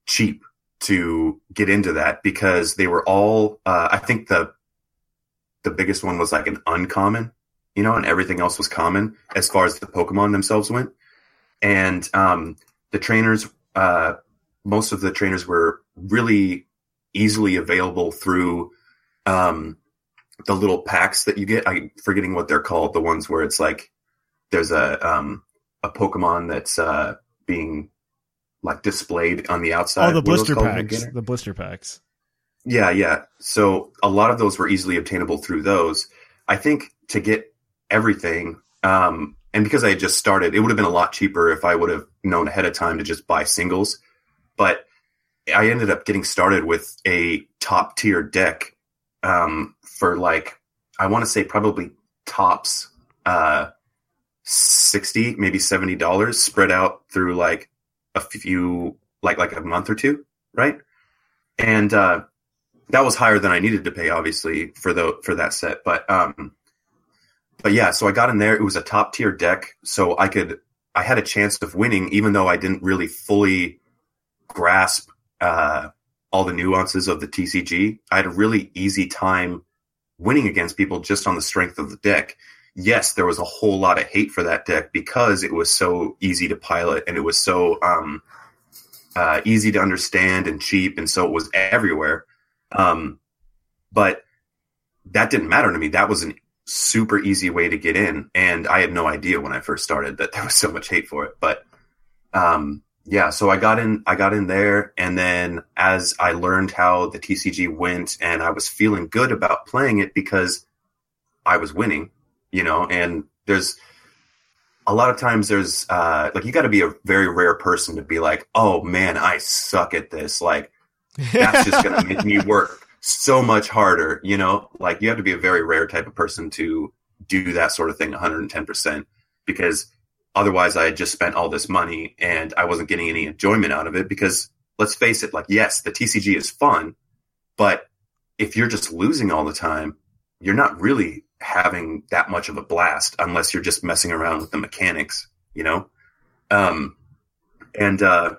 cheap to get into that because they were all. Uh, I think the the biggest one was like an uncommon, you know, and everything else was common as far as the Pokemon themselves went. And um, the trainers, uh, most of the trainers were really easily available through um, the little packs that you get. I'm forgetting what they're called. The ones where it's like there's a um, a Pokemon that's uh, being like displayed on the outside. Oh, the What are those blister packs. The blister packs. Yeah, yeah. So a lot of those were easily obtainable through those. I think to get everything, um, and because I had just started, it would have been a lot cheaper if I would have known ahead of time to just buy singles. But I ended up getting started with a top tier deck um, for like I want to say probably tops uh, sixty, maybe seventy dollars, spread out through like a few, like like a month or two, right? And uh, that was higher than I needed to pay, obviously, for the for that set. But um, but yeah, so I got in there. It was a top tier deck, so I could I had a chance of winning, even though I didn't really fully grasp uh, all the nuances of the TCG. I had a really easy time winning against people just on the strength of the deck. Yes, there was a whole lot of hate for that deck because it was so easy to pilot and it was so um, uh, easy to understand and cheap, and so it was everywhere. Um, but that didn't matter to me. That was an super easy way to get in, and I had no idea when I first started that there was so much hate for it. But um, yeah, so I got in. I got in there, and then as I learned how the TCG went, and I was feeling good about playing it because I was winning, you know. And there's a lot of times there's uh, like you got to be a very rare person to be like, oh man, I suck at this. Like that's just going to make me work so much harder, you know? Like you have to be a very rare type of person to do that sort of thing 110% because otherwise I had just spent all this money and I wasn't getting any enjoyment out of it because let's face it, like, yes, the TCG is fun, but if you're just losing all the time, you're not really having that much of a blast unless you're just messing around with the mechanics, you know? Um, and, uh,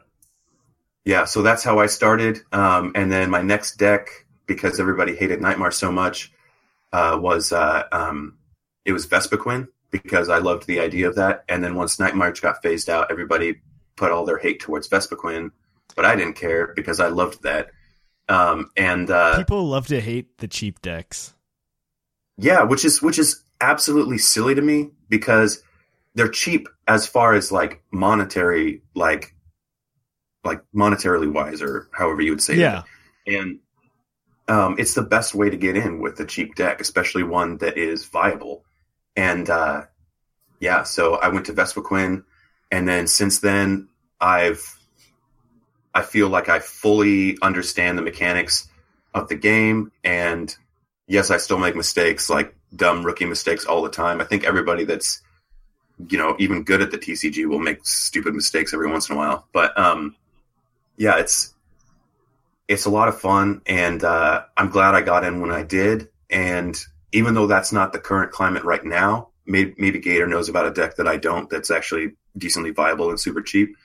yeah, so that's how I started. Um, and then my next deck, because everybody hated Night March so much, uh, was uh, um, it was Vespiquen because I loved the idea of that. And then once Night March got phased out, everybody put all their hate towards Vespiquen, but I didn't care because I loved that. Um, and uh, People love to hate the cheap decks. Yeah, which is which is absolutely silly to me because they're cheap as far as like monetary, like like monetarily wise, or however you would say it. Yeah. that. And um, it's the best way to get in with a cheap deck, especially one that is viable. And uh, yeah, so I went to Vespiquen, and then since then I've I feel like I fully understand the mechanics of the game, and yes, I still make mistakes, like dumb rookie mistakes all the time. I think everybody that's you know even good at the TCG will make stupid mistakes every once in a while, but um, yeah, it's it's a lot of fun, and uh, I'm glad I got in when I did. And even though that's not the current climate right now, maybe, maybe Gator knows about a deck that I don't. That's actually decently viable and super cheap.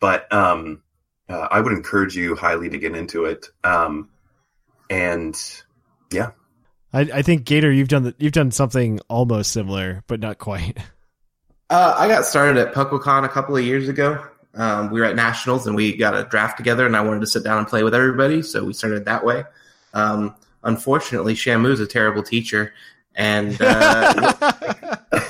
But um, uh, I would encourage you highly to get into it. Um, and yeah, I, I think Gator, you've done the, you've done something almost similar, but not quite. Uh, I got started at PuckleCon a couple of years ago. Um, we were at nationals and we got a draft together, and I wanted to sit down and play with everybody, so we started that way. Um, unfortunately, Shamu's a terrible teacher, and uh,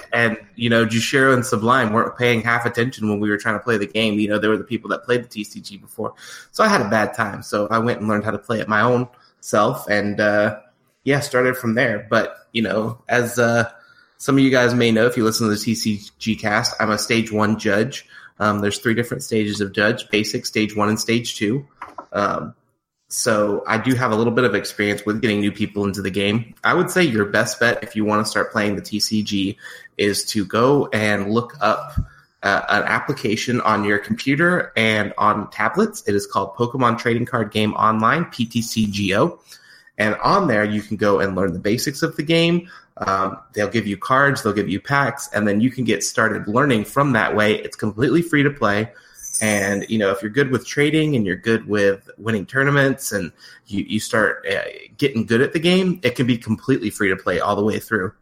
and you know Jushiro and Sublime weren't paying half attention when we were trying to play the game. You know, they were the people that played the TCG before, so I had a bad time. So I went and learned how to play it my own self, and uh, yeah, started from there. But you know, as uh, some of you guys may know, if you listen to the TCG cast, I'm a stage one judge. Um, there's three different stages of judge: basic, stage one, and stage two. Um, so I do have a little bit of experience with getting new people into the game. I would say your best bet if you want to start playing the TCG is to go and look up uh, an application on your computer and on tablets. It is called Pokemon Trading Card Game Online (PTCGO), and on there you can go and learn the basics of the game. Um, they'll give you cards, they'll give you packs, and then you can get started learning from that way. It's completely free to play. And you know, if you're good with trading and you're good with winning tournaments, and you you start uh, getting good at the game, it can be completely free to play all the way through.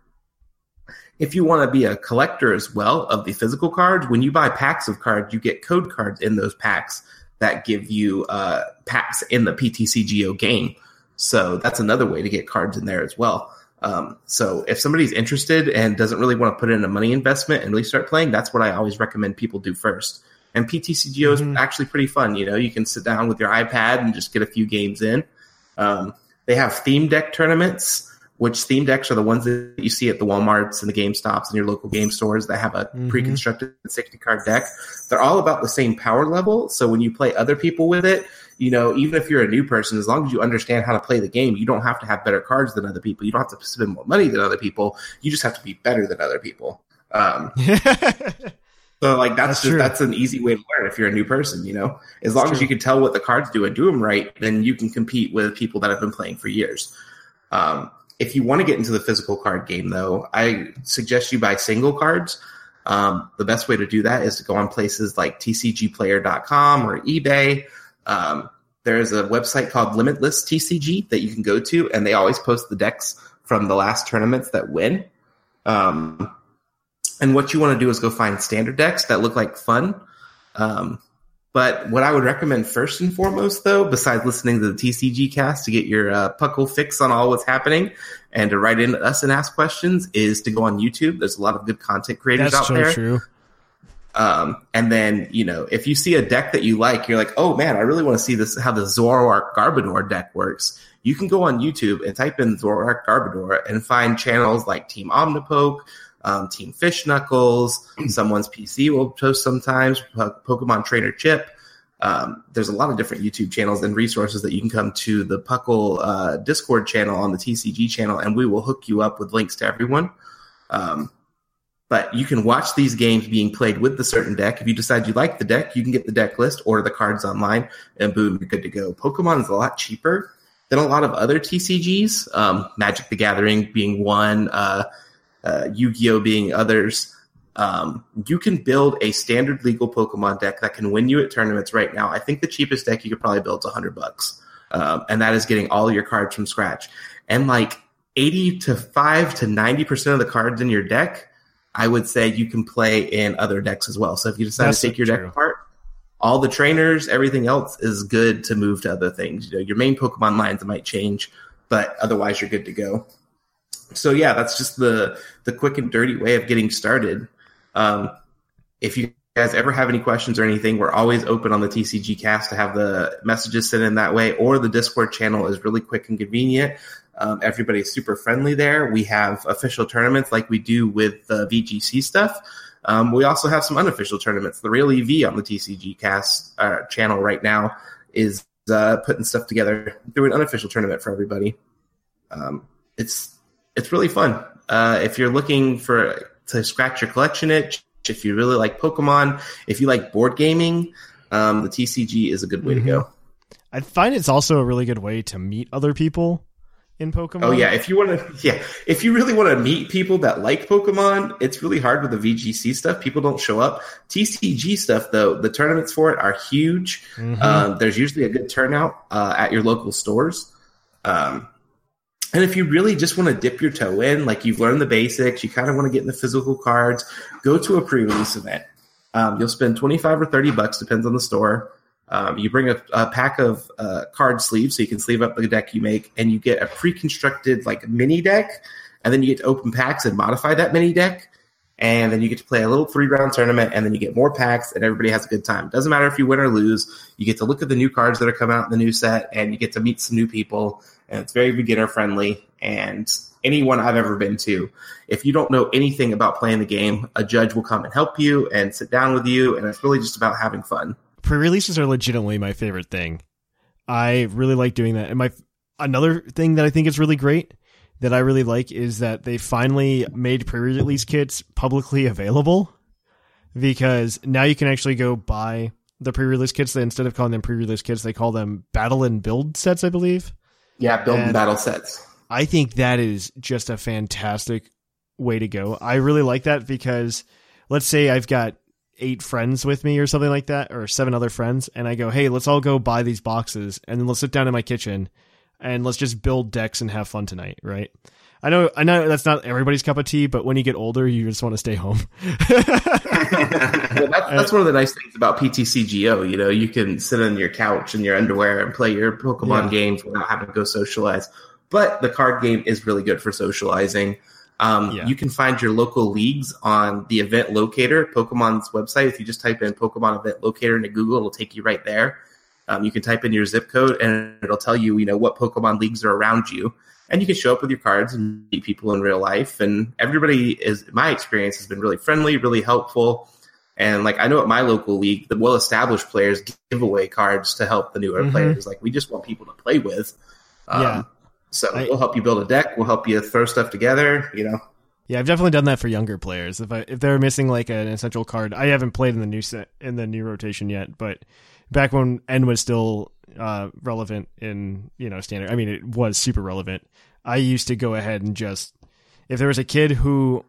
If you want to be a collector as well of the physical cards, when you buy packs of cards, you get code cards in those packs that give you uh, packs in the PTCGO game. So that's another way to get cards in there as well. Um, so if somebody's interested and doesn't really want to put in a money investment and really start playing, that's what I always recommend people do first. And PTCGO is Mhm. actually pretty fun. You know, you can sit down with your iPad and just get a few games in. Um, they have theme deck tournaments, which theme decks are the ones that you see at the WalMarts and the GameStops and your local game stores that have a Mhm. pre-constructed 60 card deck. They're all about the same power level. So when you play other people with it, you know, even if you're a new person, as long as you understand how to play the game, you don't have to have better cards than other people. You don't have to spend more money than other people. You just have to be better than other people. Um, so like that's That's just, true. that's an easy way to learn if you're a new person, you know. As long as you can tell what the cards do and do them right, then you can compete with people that have been playing for years. Um, if you want to get into the physical card game, though, I suggest you buy single cards. Um, the best way to do that is to go on places like tcgplayer.com or eBay. Um, there's a website called Limitless TCG that you can go to, and they always post the decks from the last tournaments that win. Um, and what you want to do is go find standard decks that look like fun. Um, but what I would recommend first and foremost, though, besides listening to the TCG cast to get your uh, puckle fix on all what's happening and to write in to us and ask questions, is to go on YouTube. There's a lot of good content creators That's out so there. true. Um, and then, you know, if you see a deck that you like, you're like, oh man, I really want to see this, how the Zoroark Garbodor deck works. You can go on YouTube and type in Zoroark Garbodor and find channels like Team Omnipoke, um, Team Fish Knuckles, someone's PC will post sometimes, Pokemon Trainer Chip. Um, there's a lot of different YouTube channels and resources that you can come to the Puckle uh, Discord channel on the TCG channel, and we will hook you up with links to everyone. Um, but you can watch these games being played with the certain deck. If you decide you like the deck, you can get the deck list, order the cards online, and boom, you're good to go. Pokemon is a lot cheaper than a lot of other TCGs. Um, Magic the Gathering being one, uh, uh, Yu-Gi-Oh being others. Um, you can build a standard legal Pokemon deck that can win you at tournaments right now. I think the cheapest deck you could probably build is hundred bucks, um, and that is getting all your cards from scratch. And like eighty to five to ninety percent of the cards in your deck, I would say you can play in other decks as well. So if you decide That's to take your true. deck apart, all the trainers, everything else is good to move to other things. You know, your main Pokemon lines might change, but otherwise you're good to go. So yeah, that's just the the quick and dirty way of getting started. Um, if you guys ever have any questions or anything, we're always open on the TCG cast to have the messages sent in that way, or the Discord channel is really quick and convenient. Um, everybody's super friendly there. We have official tournaments like we do with the VGC stuff. Um, we also have some unofficial tournaments. The Real EV on the TCG cast uh, channel right now is uh, putting stuff together through an unofficial tournament for everybody. Um, it's it's really fun. Uh, if you're looking for to scratch your collection itch, if you really like Pokemon, if you like board gaming, um, the TCG is a good way Mhm. to go. I find it's also a really good way to meet other people in Pokemon. Oh yeah, if you want to, yeah, if you really want to meet people that like Pokemon, it's really hard with the VGC stuff. People don't show up. TCG stuff though, the tournaments for it are huge. Mhm. Um, there's usually a good turnout uh, at your local stores. Um, And if you really just want to dip your toe in, like you've learned the basics, you kind of want to get in the physical cards, go to a pre-release event. Um, you'll spend 25 or 30 bucks, depends on the store. Um, you bring a, a pack of uh, card sleeves so you can sleeve up the deck you make, and you get a pre-constructed like mini deck, and then you get to open packs and modify that mini deck, and then you get to play a little three-round tournament, and then you get more packs, and everybody has a good time. Doesn't matter if you win or lose. You get to look at the new cards that are coming out in the new set, and you get to meet some new people, and it's very beginner friendly. And anyone I've ever been to, if you don't know anything about playing the game, a judge will come and help you and sit down with you, and it's really just about having fun pre-releases are legitimately my favorite thing. I really like doing that. And my another thing that I think is really great that I really like is that they finally made pre-release kits publicly available because now you can actually go buy the pre-release kits. Instead of calling them pre-release kits, they call them battle and build sets, I believe. Yeah, build and, and battle sets. I think that is just a fantastic way to go. I really like that because let's say I've got eight friends with me or something like that, or seven other friends, and I go, hey, let's all go buy these boxes, and then let's sit down in my kitchen and let's just build decks and have fun tonight, right? I know, I know that's not everybody's cup of tea, but when you get older, you just want to stay home. well, that's, that's one of the nice things about PTCGO. You know, you can sit on your couch in your underwear and play your Pokemon yeah. games without having to go socialize. But the card game is really good for socializing. Um, yeah. You can find your local leagues on the event locator, Pokemon's website. If you just type in Pokemon event locator into Google, it'll take you right there. Um, you can type in your zip code and it'll tell you, you know, what Pokemon leagues are around you. And you can show up with your cards and meet people in real life. And everybody is, my experience has been really friendly, really helpful. And like I know at my local league, the well-established players give away cards to help the newer mm-hmm. players. Like we just want people to play with. Um, yeah. So I, we'll help you build a deck. We'll help you throw stuff together. You know. Yeah, I've definitely done that for younger players. If I if they're missing like an essential card, I haven't played in the new set in the new rotation yet, but back when N was still uh, relevant in you know standard, I mean it was super relevant. I used to go ahead and just if there was a kid who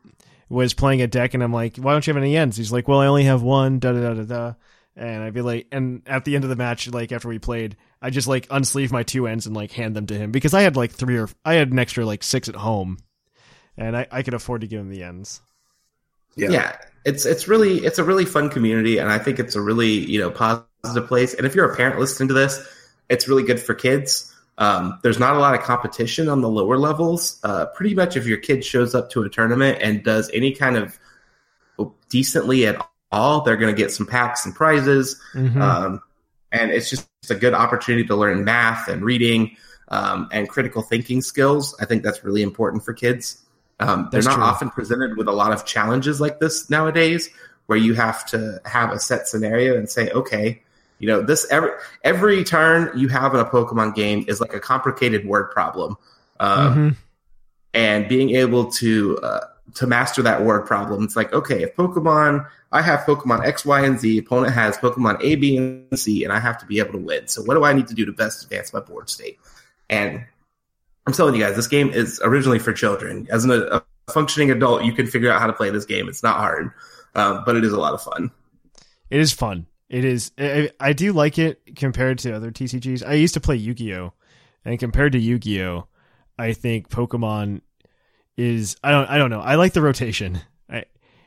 was playing a deck and I'm like, why don't you have any Ns? He's like, well, I only have one. Da da da da da. And I'd be like, and at the end of the match, like after we played, I just like unsleeve my two Ns and like hand them to him because I had like three or I had an extra like six at home, and I, I could afford to give him the Ns. Yeah. yeah, it's it's really it's a really fun community, and I think it's a really you know positive place. And if you're a parent listening to this, it's really good for kids. Um, there's not a lot of competition on the lower levels. Uh, pretty much, if your kid shows up to a tournament and does any kind of decently at all, they're going to get some packs and prizes. Mm-hmm. Um, and it's just a good opportunity to learn math and reading um, and critical thinking skills. I think that's really important for kids. Um, they're not true. often presented with a lot of challenges like this nowadays, where you have to have a set scenario and say, okay, you know, this every every turn you have in a Pokemon game is like a complicated word problem, um, mm-hmm. and being able to uh, to master that word problem, it's like, okay, if Pokemon I have Pokemon X, Y, and Z. Opponent has Pokemon A, B, and C, and I have to be able to win. So what do I need to do to best advance my board state? And I'm telling you guys, this game is originally for children. As an, a functioning adult, you can figure out how to play this game. It's not hard, um, but it is a lot of fun. It is fun. It is. I, I do like it compared to other TCGs. I used to play Yu Gi Oh, and compared to Yu Gi Oh, I think Pokemon is. I don't. I don't know. I like the rotation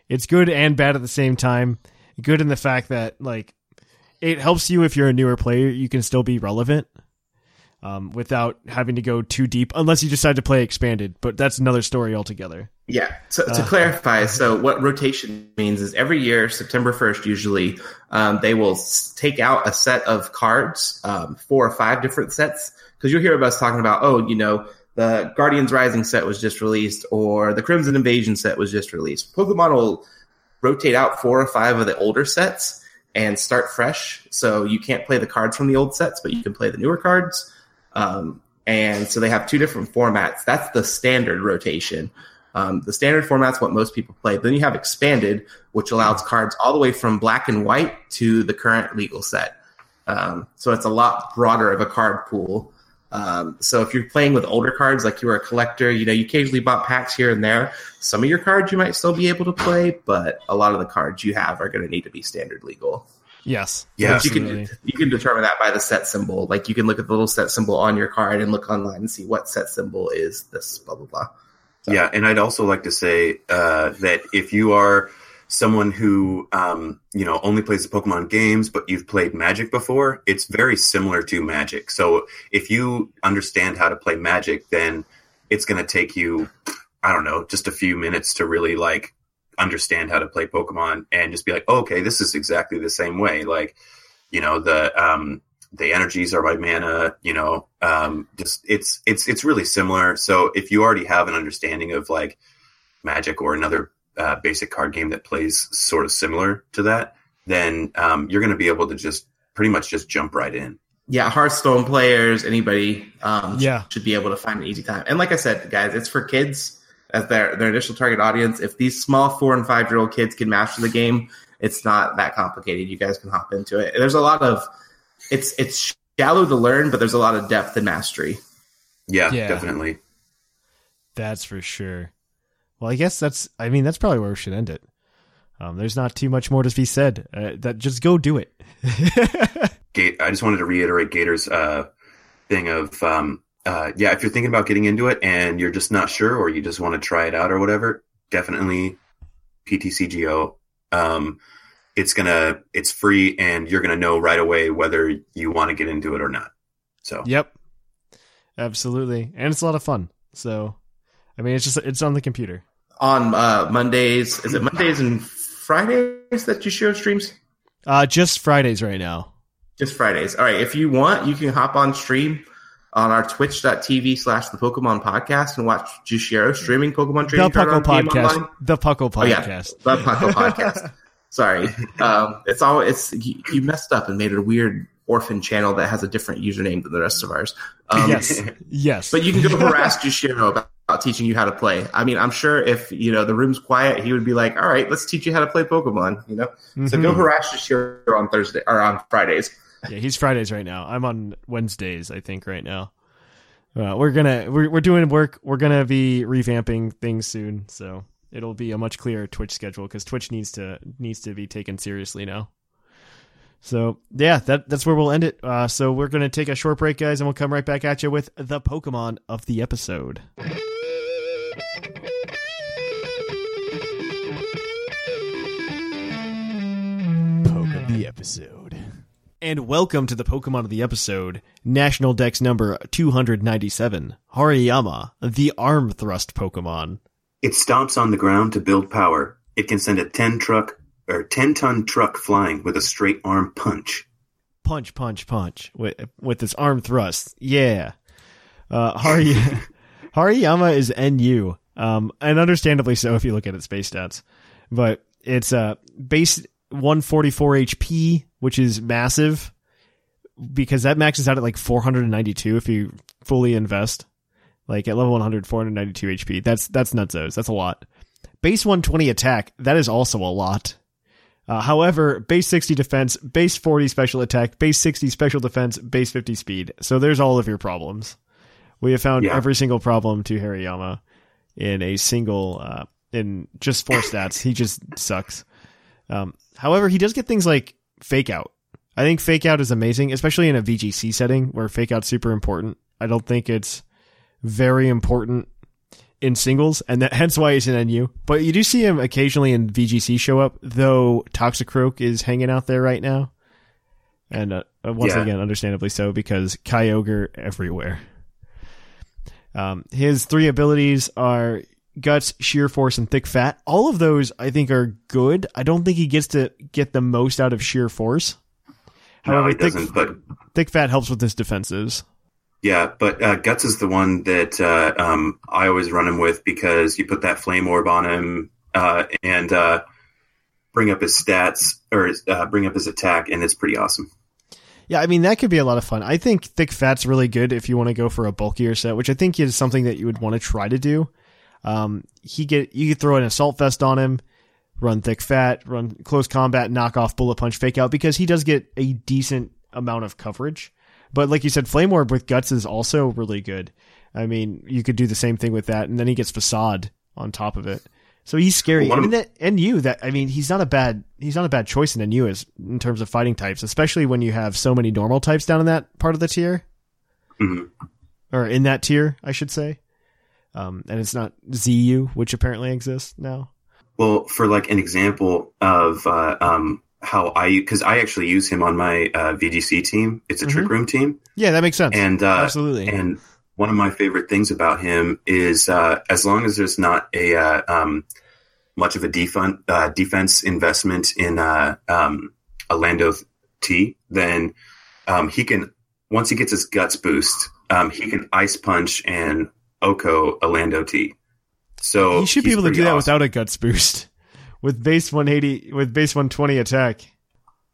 it's good and bad at the same time. Good in the fact that like it helps you if you're a newer player, you can still be relevant. Um, without having to go too deep, unless you decide to play expanded, but that's another story altogether. Yeah. So to uh, clarify, so what rotation means is every year, September 1st, usually, um, they will take out a set of cards, um, four or five different sets. Cause you'll hear about us talking about, oh, you know, the Guardians Rising set was just released or the Crimson Invasion set was just released. Pokemon will rotate out four or five of the older sets and start fresh. So you can't play the cards from the old sets, but you can play the newer cards. Um, and so they have two different formats. That's the standard rotation. Um, the standard format's what most people play. Then you have expanded, which allows cards all the way from black and white to the current legal set. Um, so it's a lot broader of a card pool. Um, so if you're playing with older cards, like you were a collector, you know, you occasionally bought packs here and there. Some of your cards you might still be able to play, but a lot of the cards you have are going to need to be standard legal. Yes. Yeah. You can you can determine that by the set symbol. Like you can look at the little set symbol on your card and look online and see what set symbol is this blah blah blah. So- Yeah, and I'd also like to say uh, that if you are someone who um, you know only plays the Pokemon games, but you've played Magic before, it's very similar to Magic. So if you understand how to play Magic, then it's going to take you, I don't know, just a few minutes to really like understand how to play Pokemon and just be like, oh, okay, this is exactly the same way. Like, you know, the um, the energies are by mana. You know, um, just it's it's it's really similar. So if you already have an understanding of like Magic or another uh, basic card game that plays sort of similar to that, then um, you're going to be able to just pretty much just jump right in. yeah, Hearthstone players, anybody, um, Yeah. should be able to find an easy time. And like I said, guys, it's for kids as their their initial target audience. If these small four and five year old kids can master the game, it's not that complicated. You guys can hop into it. There's a lot of it's it's shallow to learn, but there's a lot of depth and mastery. Yeah, Yeah. definitely. That's for sure. Well, I guess that's. I mean, that's probably where we should end it. Um, there's not too much more to be said. Uh, that just go do it. Gate, I just wanted to reiterate Gator's uh, thing of um, uh, yeah, if you're thinking about getting into it and you're just not sure or you just want to try it out or whatever, definitely PTCGO. Um, it's gonna it's free and you're gonna know right away whether you want to get into it or not. So Yep. Absolutely. And it's a lot of fun. So, I mean, it's just, it's on the computer. On uh, Mondays, is it Mondays and Fridays that you share streams? Uh, just Fridays right now. Just Fridays. All right. If you want, you can hop on stream on our twitch.tv slash the Pokemon podcast and watch Jushiro streaming Pokemon The trading card Puckle Podcast. Online. The Puckle podcast. Oh, yeah. Podcast. The Puckle podcast. Sorry. Um, it's all, it's, you, you messed up and made a weird orphan channel that has a different username than the rest of ours. Um, yes. Yes. But you can go harass Jushiro about teaching you how to play. I mean, I'm sure if, you know, the room's quiet, he would be like, all right, let's teach you how to play Pokemon, you know? So go Mhm. harass Jushiro on Thursday or on Fridays. Yeah, he's Fridays right now. I'm on Wednesdays, I think, right now. Uh, we're gonna we're we're doing work. We're gonna be revamping things soon, so it'll be a much clearer Twitch schedule because Twitch needs to needs to be taken seriously now. So yeah, that that's where we'll end it. Uh, so we're gonna take a short break, guys, and we'll come right back at you with the Pokemon of the episode. Episode. And welcome to the Pokemon of the episode, National Dex number 297, Hariyama, the arm thrust Pokemon. It stomps on the ground to build power. It can send a ten truck or ten ton truck flying with a straight arm punch. Punch, punch, punch with, with this arm thrust. Yeah. Uh, Hari, Hariyama is NU, um, and understandably so if you look at its base stats. But it's uh, base 144 HP, which is massive because that maxes out at like 492 if you fully invest. Like at level 100, 492 HP. That's that's nutsos. That's a lot. Base 120 attack. That is also a lot. Uh, however, base 60 defense, base 40 special attack, base 60 special defense, base 50 speed. So there's all of your problems. We have found Yeah. every single problem to Hariyama in a single, uh, in just four stats. He just sucks. Um, however, he does get things like fake out. I think fake out is amazing, especially in a VGC setting where fake out's super important. I don't think it's very important in singles, and that, hence why he's in NU. But you do see him occasionally in VGC show up, though Toxicroak is hanging out there right now. And uh, uh, once Yeah. again, understandably so, because Kyogre everywhere. Um, his three abilities are Guts, Sheer Force, and Thick Fat. All of those I think are good. I don't think he gets to get the most out of Sheer Force. No, However, he Thick, doesn't. But Thick Fat helps with his defenses. yeah, but uh, Guts is the one that uh, um, I always run him with because you put that flame orb on him uh, and uh, bring up his stats or uh, bring up his attack, and it's pretty awesome. Yeah, I mean that could be a lot of fun. I think thick fat's really good if you want to go for a bulkier set, which I think is something that you would want to try to do. Um, he get you could throw an assault vest on him, run thick fat, run close combat, knock off bullet punch, fake out because he does get a decent amount of coverage. But like you said, flame orb with guts is also really good. I mean, you could do the same thing with that, and then he gets facade on top of it. So he's scary. Well, of- and, that, and you that I mean he's not a bad he's not a bad choice in NU as in terms of fighting types, especially when you have so many normal types down in that part of the tier Mhm. or in that tier, I should say. Um, and it's not ZU, which apparently exists now. Well, for like an example of uh, um, how I, because I actually use him on my uh, VGC team. It's a Mhm. trick room team, Yeah, that makes sense. and uh, Absolutely. And one of my favorite things about him is uh, as long as there's not a uh, um, much of a defense uh, defense investment in uh, um, a Lando T, then um, he can once he gets his guts boost, um, he can ice punch and Oko a Lando T. So you should be able to do that awesome. without a guts boost. With base 180 with base 120 attack.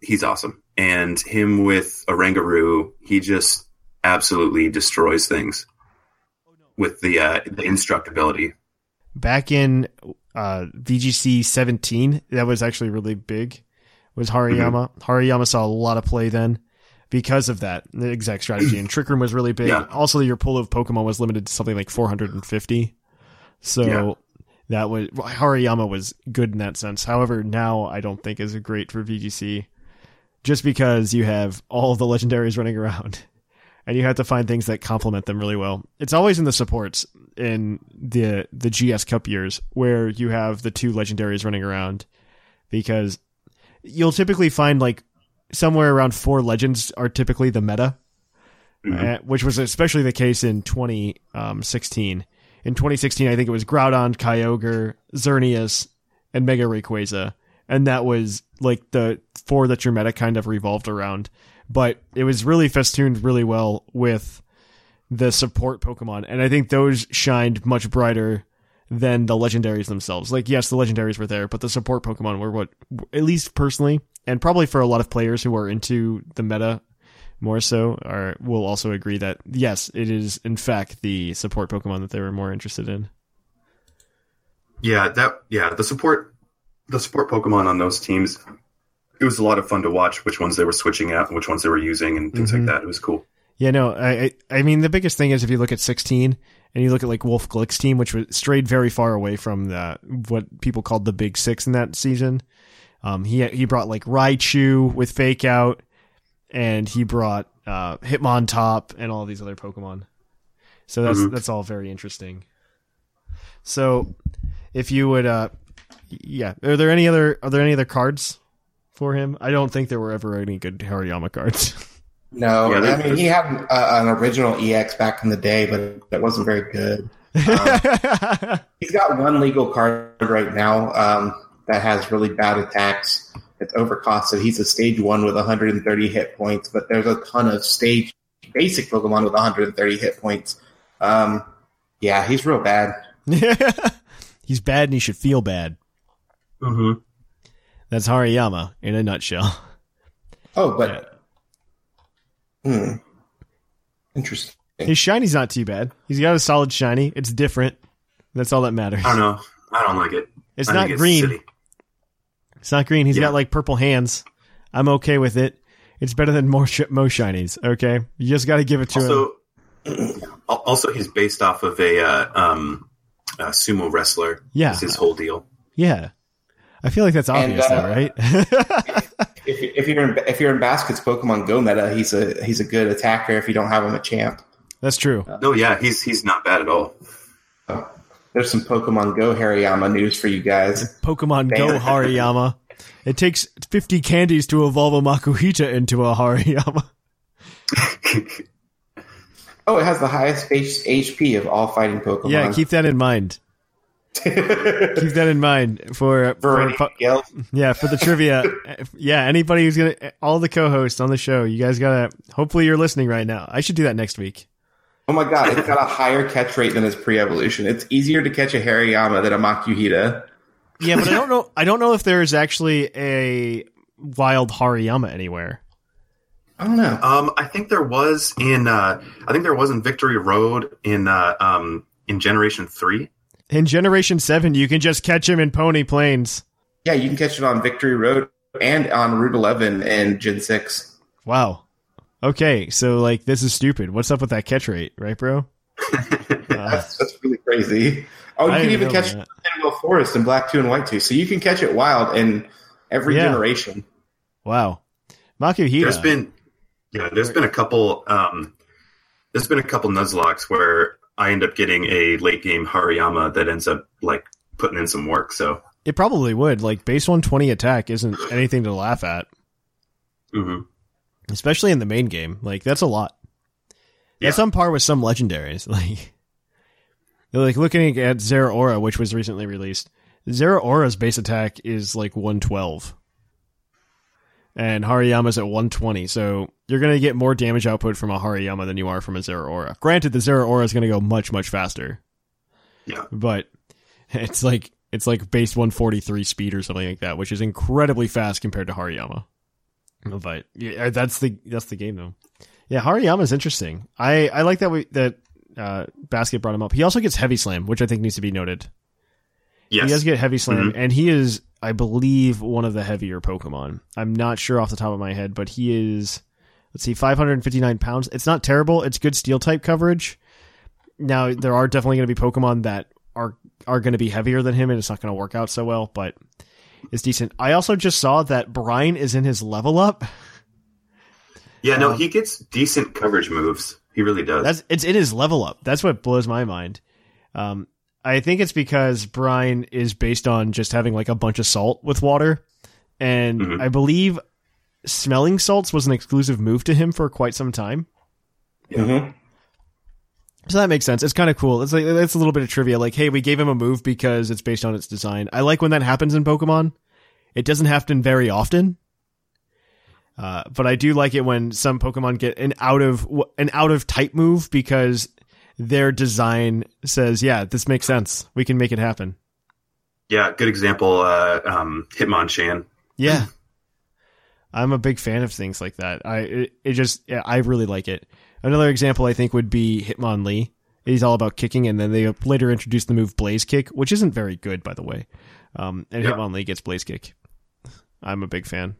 he's awesome. And him with Oranguru, he just absolutely destroys things with the uh, the instructability. back in uh, VGC 17, that was actually really big. Was Hariyama? Mm-hmm. Hariyama saw a lot of play then because of that the exact strategy. And Trick Room was really big. Yeah. Also, your pool of Pokemon was limited to something like 450. So Yeah. that was Hariyama was good in that sense. However, now I don't think is great for VGC, just because you have all the legendaries running around. And you have to find things that complement them really well. It's always in the supports in the the GS Cup years where you have the two legendaries running around because you'll typically find like somewhere around four legends are typically the meta, uh, which was especially the case in 2016. In 2016, I think it was Groudon, Kyogre, Xerneas, and Mega Rayquaza, and that was like the four that your meta kind of revolved around. But it was really festooned really well with the support Pokemon, and I think those shined much brighter than the legendaries themselves. Like, yes, the legendaries were there, but the support Pokemon were what, at least personally, and probably for a lot of players who are into the meta more so, are will also agree that yes, it is in fact the support Pokemon that they were more interested in. Yeah, that yeah the support the support Pokemon on those teams. It was a lot of fun to watch which ones they were switching out and which ones they were using and things Mhm. like that. It was cool. Yeah, no, I, I I mean the biggest thing is if you look at 16 and you look at like Wolfe Glick's team, which was strayed very far away from the what people called the Big Six in that season. Um, he he brought like Raichu with Fake Out, and he brought uh, Hitmontop and all these other Pokemon. So that's Mhm. that's all very interesting. So, if you would, uh, yeah, are there any other are there any other cards for him? I don't think there were ever any good Hariyama cards. No, Yeah, I there- mean he had uh, an original EX back in the day, but it wasn't very good. Um, he's got one legal card right now um, that has really bad attacks. It's overcosted. He's a stage one with 130 hit points, but there's a ton of stage basic Pokemon with 130 hit points. Um, yeah, he's real bad. He's bad and he should feel bad. Mm-hmm. That's Hariyama in a nutshell. Oh, but hmm, interesting. His shiny's not too bad. He's got a solid shiny. It's different. That's all that matters. I don't know. I don't like it. It's I not think green. silly. It's not green. He's Yeah. got like purple hands. I'm okay with it. It's better than more sh- most shinies. Okay, you just got to give it to him. Also, al- also he's based off of a, uh, um, a sumo wrestler. Yeah. is his whole deal. Yeah, I feel like that's And, obvious, uh, though, right? If, if you're in, if you're in Basket's Pokemon Go meta, he's a he's a good attacker. If you don't have him a champ, that's true. No, yeah, he's he's not bad at all. There's some Pokemon Go Hariyama news for you guys. Pokemon Go. Hariyama. It takes 50 candies to evolve a Makuhita into a Hariyama. Oh, it has the highest HP of all fighting Pokemon. Yeah, keep that in mind. keep that in mind for, uh, for, for Gale. yeah for the trivia. yeah, anybody who's gonna all the co-hosts on the show, you guys gotta. Hopefully, you're listening right now. I should do that next week. Oh my god, it's got a higher catch rate than his pre-evolution. It's easier to catch a Hariyama than a Makuhita. Yeah, but I don't know. I don't know if there's actually a wild Hariyama anywhere. I don't know. Um, I think there was in uh, I think there was in Victory Road in uh, um, in Generation Three. In Generation Seven, you can just catch him in Poni Plains. Yeah, you can catch it on Victory Road and on Route 11 in Gen 6. Wow. Okay, so like this is stupid. What's up with that catch rate, right, bro? that's, that's really crazy. Oh, you I can even catch that. Manuel Forest in Black Two and White Two, so you can catch it wild in every Yeah. generation. Wow. Makuhita. There's been yeah, there's been a couple um there's been a couple Nuzlockes where I end up getting a late game Hariyama that ends up like putting in some work. So It probably would. Like base 120 attack isn't anything to laugh at, mhm. Especially in the main game. Like that's a lot. That's on par with some legendaries. Like, like looking at Zeraora, which was recently released. Zeraora's base attack is like 112, and Hariyama's at 120. So you're gonna get more damage output from a Hariyama than you are from a Zeraora. Granted, the Zeraora is gonna go much much faster. Yeah. but it's like it's like base 143 speed or something like that, which is incredibly fast compared to Hariyama. But yeah, that's the that's the game though. Yeah, Hariyama is interesting. I I like that we that uh, Basket brought him up. He also gets heavy slam, which I think needs to be noted. Yes. He does get heavy slam, Mhm. and he is, I believe, one of the heavier Pokemon. I'm not sure off the top of my head, but he is. Let's see, 559 pounds. It's not terrible. It's good steel type coverage. Now there are definitely going to be Pokemon that are are going to be heavier than him, and it's not going to work out so well. But it's decent. I also just saw that brine is in his level up. Yeah, no, Um, he gets decent coverage moves. He really does. That's it's in his level up. That's what blows my mind. Um, I think it's because brine is based on just having like a bunch of salt with water, and Mhm. I believe smelling salts was an exclusive move to him for quite some time. Mm-hmm. So that makes sense. It's kind of cool. It's like that's a little bit of trivia. Like, hey, we gave him a move because it's based on its design. I like when that happens in Pokemon. It doesn't happen very often, uh, but I do like it when some Pokemon get an out of an out of type move because their design says, "Yeah, this makes sense. We can make it happen." yeah, good example. Uh, um, Hitmonchan. Yeah. I'm a big fan of things like that. I it, it just yeah, I really like it. Another example I think would be Hitmonlee. He's all about kicking, and then they later introduced the move Blaze Kick, which isn't very good, by the way. Um, and Yeah. Hitmonlee gets Blaze Kick. I'm a big fan.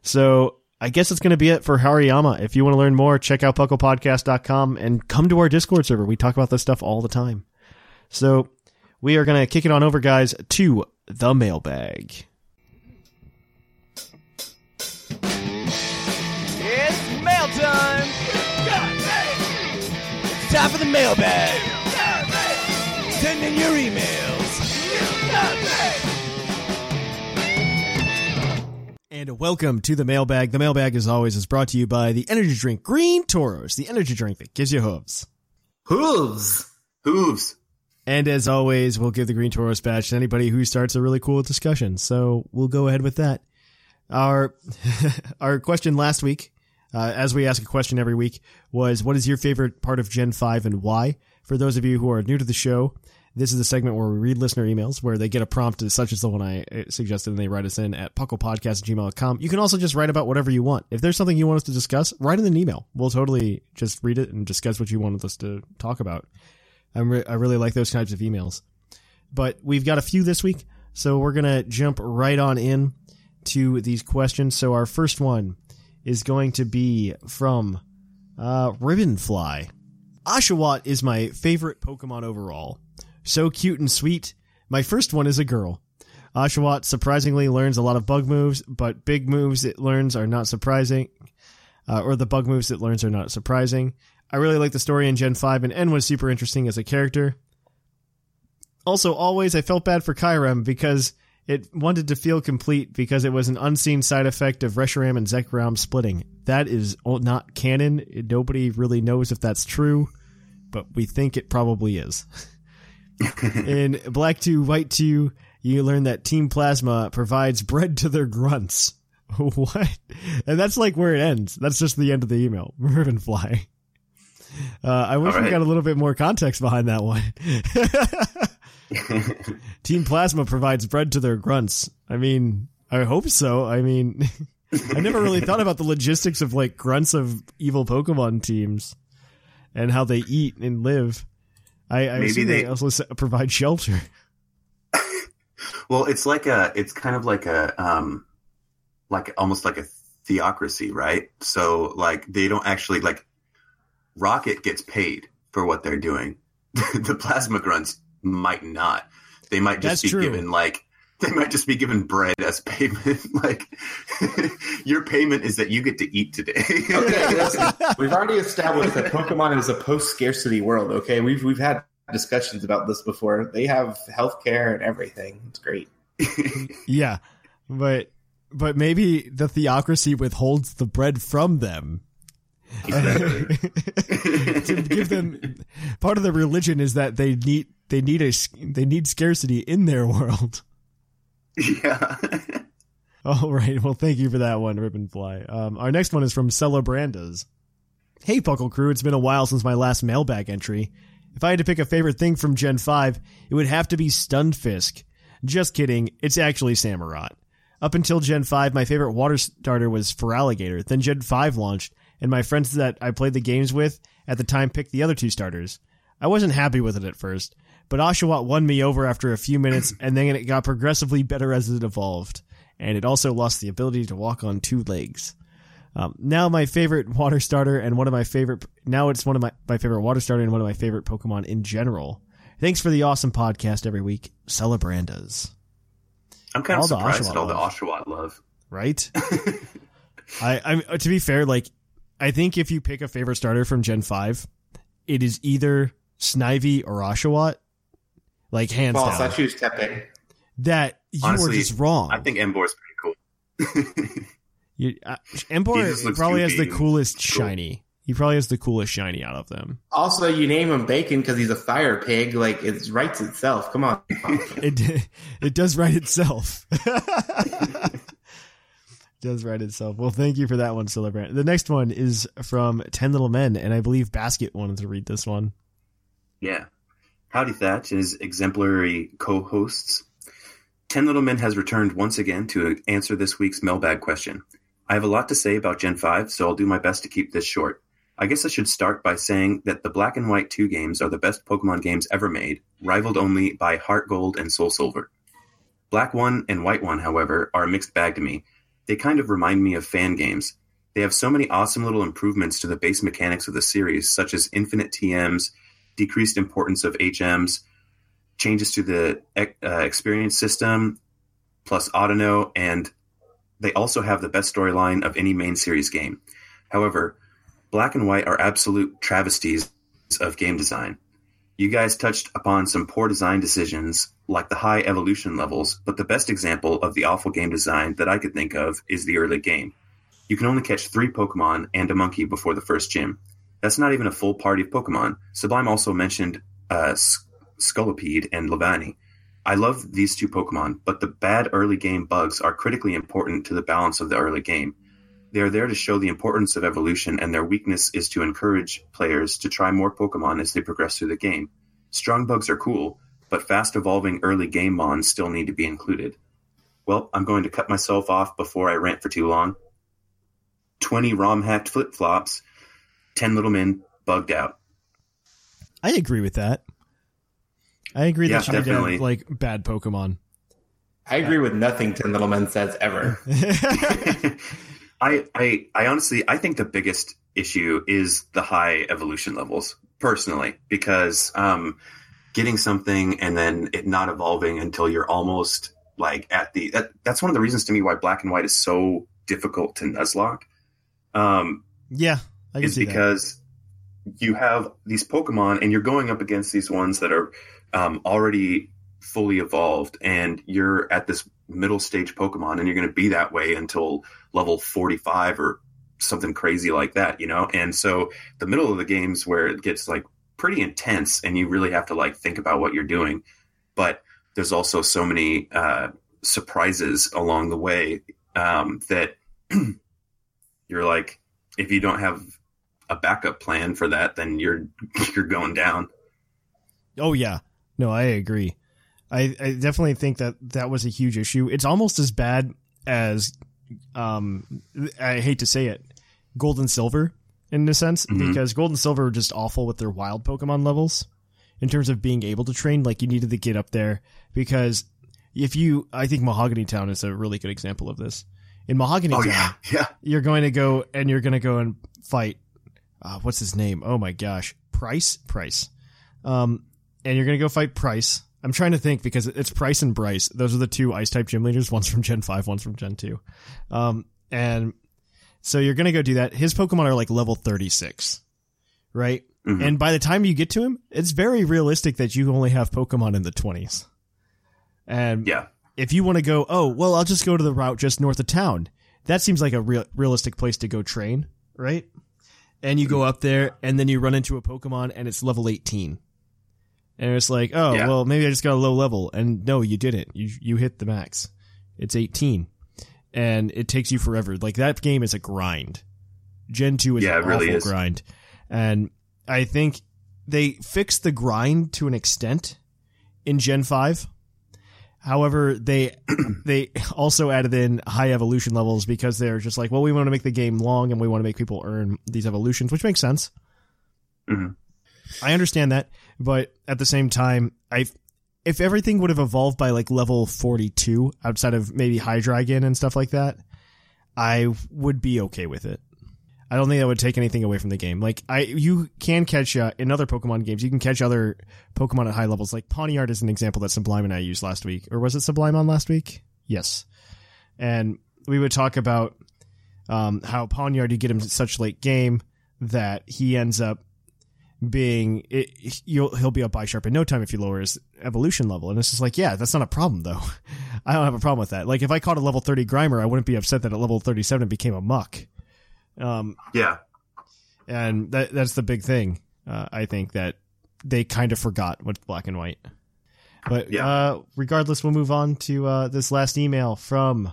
So I guess it's going to be it for Hariyama. If you want to learn more, check out pucklepodcast.com and come to our Discord server. We talk about this stuff all the time. So we are going to kick it on over, guys, to the mailbag. Time for the mailbag! Send in your emails! And welcome to the mailbag. The mailbag, as always, is brought to you by the energy drink Green Tauros, the energy drink that gives you hooves. Hooves. Hooves. And as always, we'll give the Green Tauros badge to anybody who starts a really cool discussion. So we'll go ahead with that. Our our question last week, uh, as we ask a question every week, was what is your favorite part of Gen 5 and why? For those of you who are new to the show, this is a segment where we read listener emails where they get a prompt such as the one I uh, suggested and they write us in at pucklepodcast@gmail.com. You can also just write about whatever you want. If there's something you want us to discuss, write in an email. We'll totally just read it and discuss what you wanted us to talk about. Re- I really like those types of emails. But we've got a few this week, so we're going to jump right on in to these questions. So our first one is going to be from uh, Ribbonfly. Oshawott is my favorite Pokemon overall. So cute and sweet. My first one is a girl. Oshawott surprisingly learns a lot of bug moves, but big moves it learns are not surprising, uh, or the bug moves it learns are not surprising. I really like the story in Gen 5, and N was super interesting as a character. Also, always I felt bad for Kyurem because it wanted to feel complete because it was an unseen side effect of Reshiram and Zekrom splitting. That is not canon. Nobody really knows if that's true, but we think it probably is. in Black 2, White 2, you learn that Team Plasma provides bread to their grunts. what? And that's like where it ends. That's just the end of the email. Ribbonfly. Uh, I wish All we got a little bit more context behind that one. Team Plasma provides bread to their grunts. I mean, I hope so. I mean, I never really thought about the logistics of like grunts of evil Pokemon teams and how they eat and live. I, I Maybe assume they, they- also provide shelter. Well, it's like a, it's kind of like a, um, like almost like a theocracy, right? So like they don't actually like Rocket gets paid for what they're doing. the plasma grunts might not. They might just That's be true. given like they might just be given bread as payment. like your payment is that you get to eat today. Okay, listen, we've already established that Pokemon is a post scarcity world. Okay, we've we've had discussions about this before. They have healthcare and everything. It's great. Yeah, but but maybe the theocracy withholds the bread from them. to give them part of the religion is that they need they need a they need scarcity in their world. yeah. All right. Well, thank you for that one, Ribbonfly. Um, our next one is from Celebrandas. Hey, Puckle Crew. It's been a while since my last mailbag entry. If I had to pick a favorite thing from Gen 5, it would have to be Stunfisk. Just kidding. It's actually Samurott. Up until Gen 5, my favorite water starter was Feraligatr. Then Gen 5 launched, and my friends that I played the games with at the time picked the other two starters. I wasn't happy with it at first, but Oshawott won me over after a few minutes, and then it got progressively better as it evolved. And it also lost the ability to walk on two legs. Um, now my favorite water starter and one of my favorite, now it's one of my, my favorite water starter and one of my favorite Pokemon in general. Thanks for the awesome podcast every week. Celebrandas. I'm kind All of surprised Oshawott at all the. Oshawott love. right? I, I'm to be fair, like I think if you pick a favorite starter from Gen Five, it is either Snivy or Oshawott. Like hands False. I down. choose Tepig. That you Honestly, are just wrong. I think Emboar is pretty cool. you, uh, He just Emboar looks probably has the coolest Cool. shiny. He probably has the coolest shiny out of them. Also, you name him Bacon because he's a fire pig. Like it writes itself. Come on. It it does write itself. it does write itself. Well, thank you for that one, Celebrant. The next one is from Ten Little Men, and I believe Basket wanted to read this one. Yeah. Howdy Thatch and his exemplary co-hosts. Ten Little Men has returned once again to answer this week's mailbag question. I have a lot to say about Gen 5, so I'll do my best to keep this short. I guess I should start by saying that the Black and White 2 games are the best Pokemon games ever made, rivaled only by Heart Gold and Soul Silver. Black 1 and White 1, however, are a mixed bag to me. They kind of remind me of fan games. They have so many awesome little improvements to the base mechanics of the series, such as infinite TMs, decreased importance of HMs, changes to the uh, experience system, plus Autono, and they also have the best storyline of any main series game. However, Black and White are absolute travesties of game design. You guys touched upon some poor design decisions, like the high evolution levels, but the best example of the awful game design that I could think of is the early game. You can only catch three Pokemon and a monkey before the first gym. That's not even a full party of Pokemon. Sublime also mentioned uh, Scolipede and Leavanny. I love these two Pokemon, but the bad early game bugs are critically important to the balance of the early game. They are there to show the importance of evolution, and their weakness is to encourage players to try more Pokemon as they progress through the game. Strong bugs are cool, but fast evolving early game mons still need to be included. Well, I'm going to cut myself off before I rant for too long. 20 ROM hacked flip flops, 10 little men bugged out. I agree with that. I agree Yeah, that you need to definitely. have like bad Pokemon. I agree with nothing Ten Little Men says ever. I, I I honestly I think the biggest issue is the high evolution levels personally because um, getting something and then it not evolving until you're almost like at the that, that's one of the reasons to me why black and white is so difficult to nuzlocke um, Yeah, I can is see that. because you have these Pokemon and you're going up against these ones that are um, already fully evolved, and you're at this middle stage Pokemon, and you're going to be that way until level 45 or something crazy like that, you know? And so the middle of the games where it gets like pretty intense and you really have to like think about what you're doing. But there's also so many uh, surprises along the way um, that you're like, if you don't have a backup plan for that, then you're you're going down. Oh yeah, no, I agree. I, I definitely think that that was a huge issue. It's almost as bad as, um, I hate to say it, Gold and Silver in a sense Mhm. because Gold and Silver were just awful with their wild Pokemon levels in terms of being able to train. Like you needed to get up there because if you, I think Mahogany Town is a really good example of this. In Mahogany Oh Town, yeah, yeah. you're going to go and you're going to go and fight. Uh, what's his name? Oh my gosh, Price, Price, um, and you're gonna go fight Price. I'm trying to think because it's Price and Bryce. Those are the two Ice type gym leaders. One's from Gen five, one's from Gen two, um, and so you're gonna go do that. His Pokemon are like level 36, right? Mhm. And by the time you get to him, it's very realistic that you only have Pokemon in the 20s. And Yeah. if you want to go, oh, well, I'll just go to the route just north of town. That seems like a real realistic place to go train, right? And you go up there and then you run into a Pokemon and it's level 18. And it's like, oh, Yeah. well, maybe I just got a low level. And no, you didn't. You, you hit the max. It's 18. And it takes you forever. Like that game is a grind. Gen 2 is Yeah, an really awful is. grind. And I think they fixed the grind to an extent in Gen 5. However, they they also added in high evolution levels because they're just like, well, we want to make the game long and we want to make people earn these evolutions, which makes sense. Mhm. I understand that, but at the same time, I if everything would have evolved by like level 42 outside of maybe Hydreigon and stuff like that, I would be okay with it. I don't think that would take anything away from the game. Like I, you can catch uh, in other Pokemon games. You can catch other Pokemon at high levels. Like Pawniard is an example that Sublime and I used last week, or was it Sublime on last week? Yes. And we would talk about um, how Pawniard you get him such late game that he ends up being it, you'll he'll be up by sharp in no time if you lower his evolution level. And it's just like, yeah, that's not a problem though. I don't have a problem with that. Like if I caught a level thirty Grimer, I wouldn't be upset that at level thirty seven it became a Muk. Um, Yeah. and that that's the big thing. Uh, I think that they kind of forgot with black and white. But Yeah. uh, regardless, we'll move on to uh, this last email from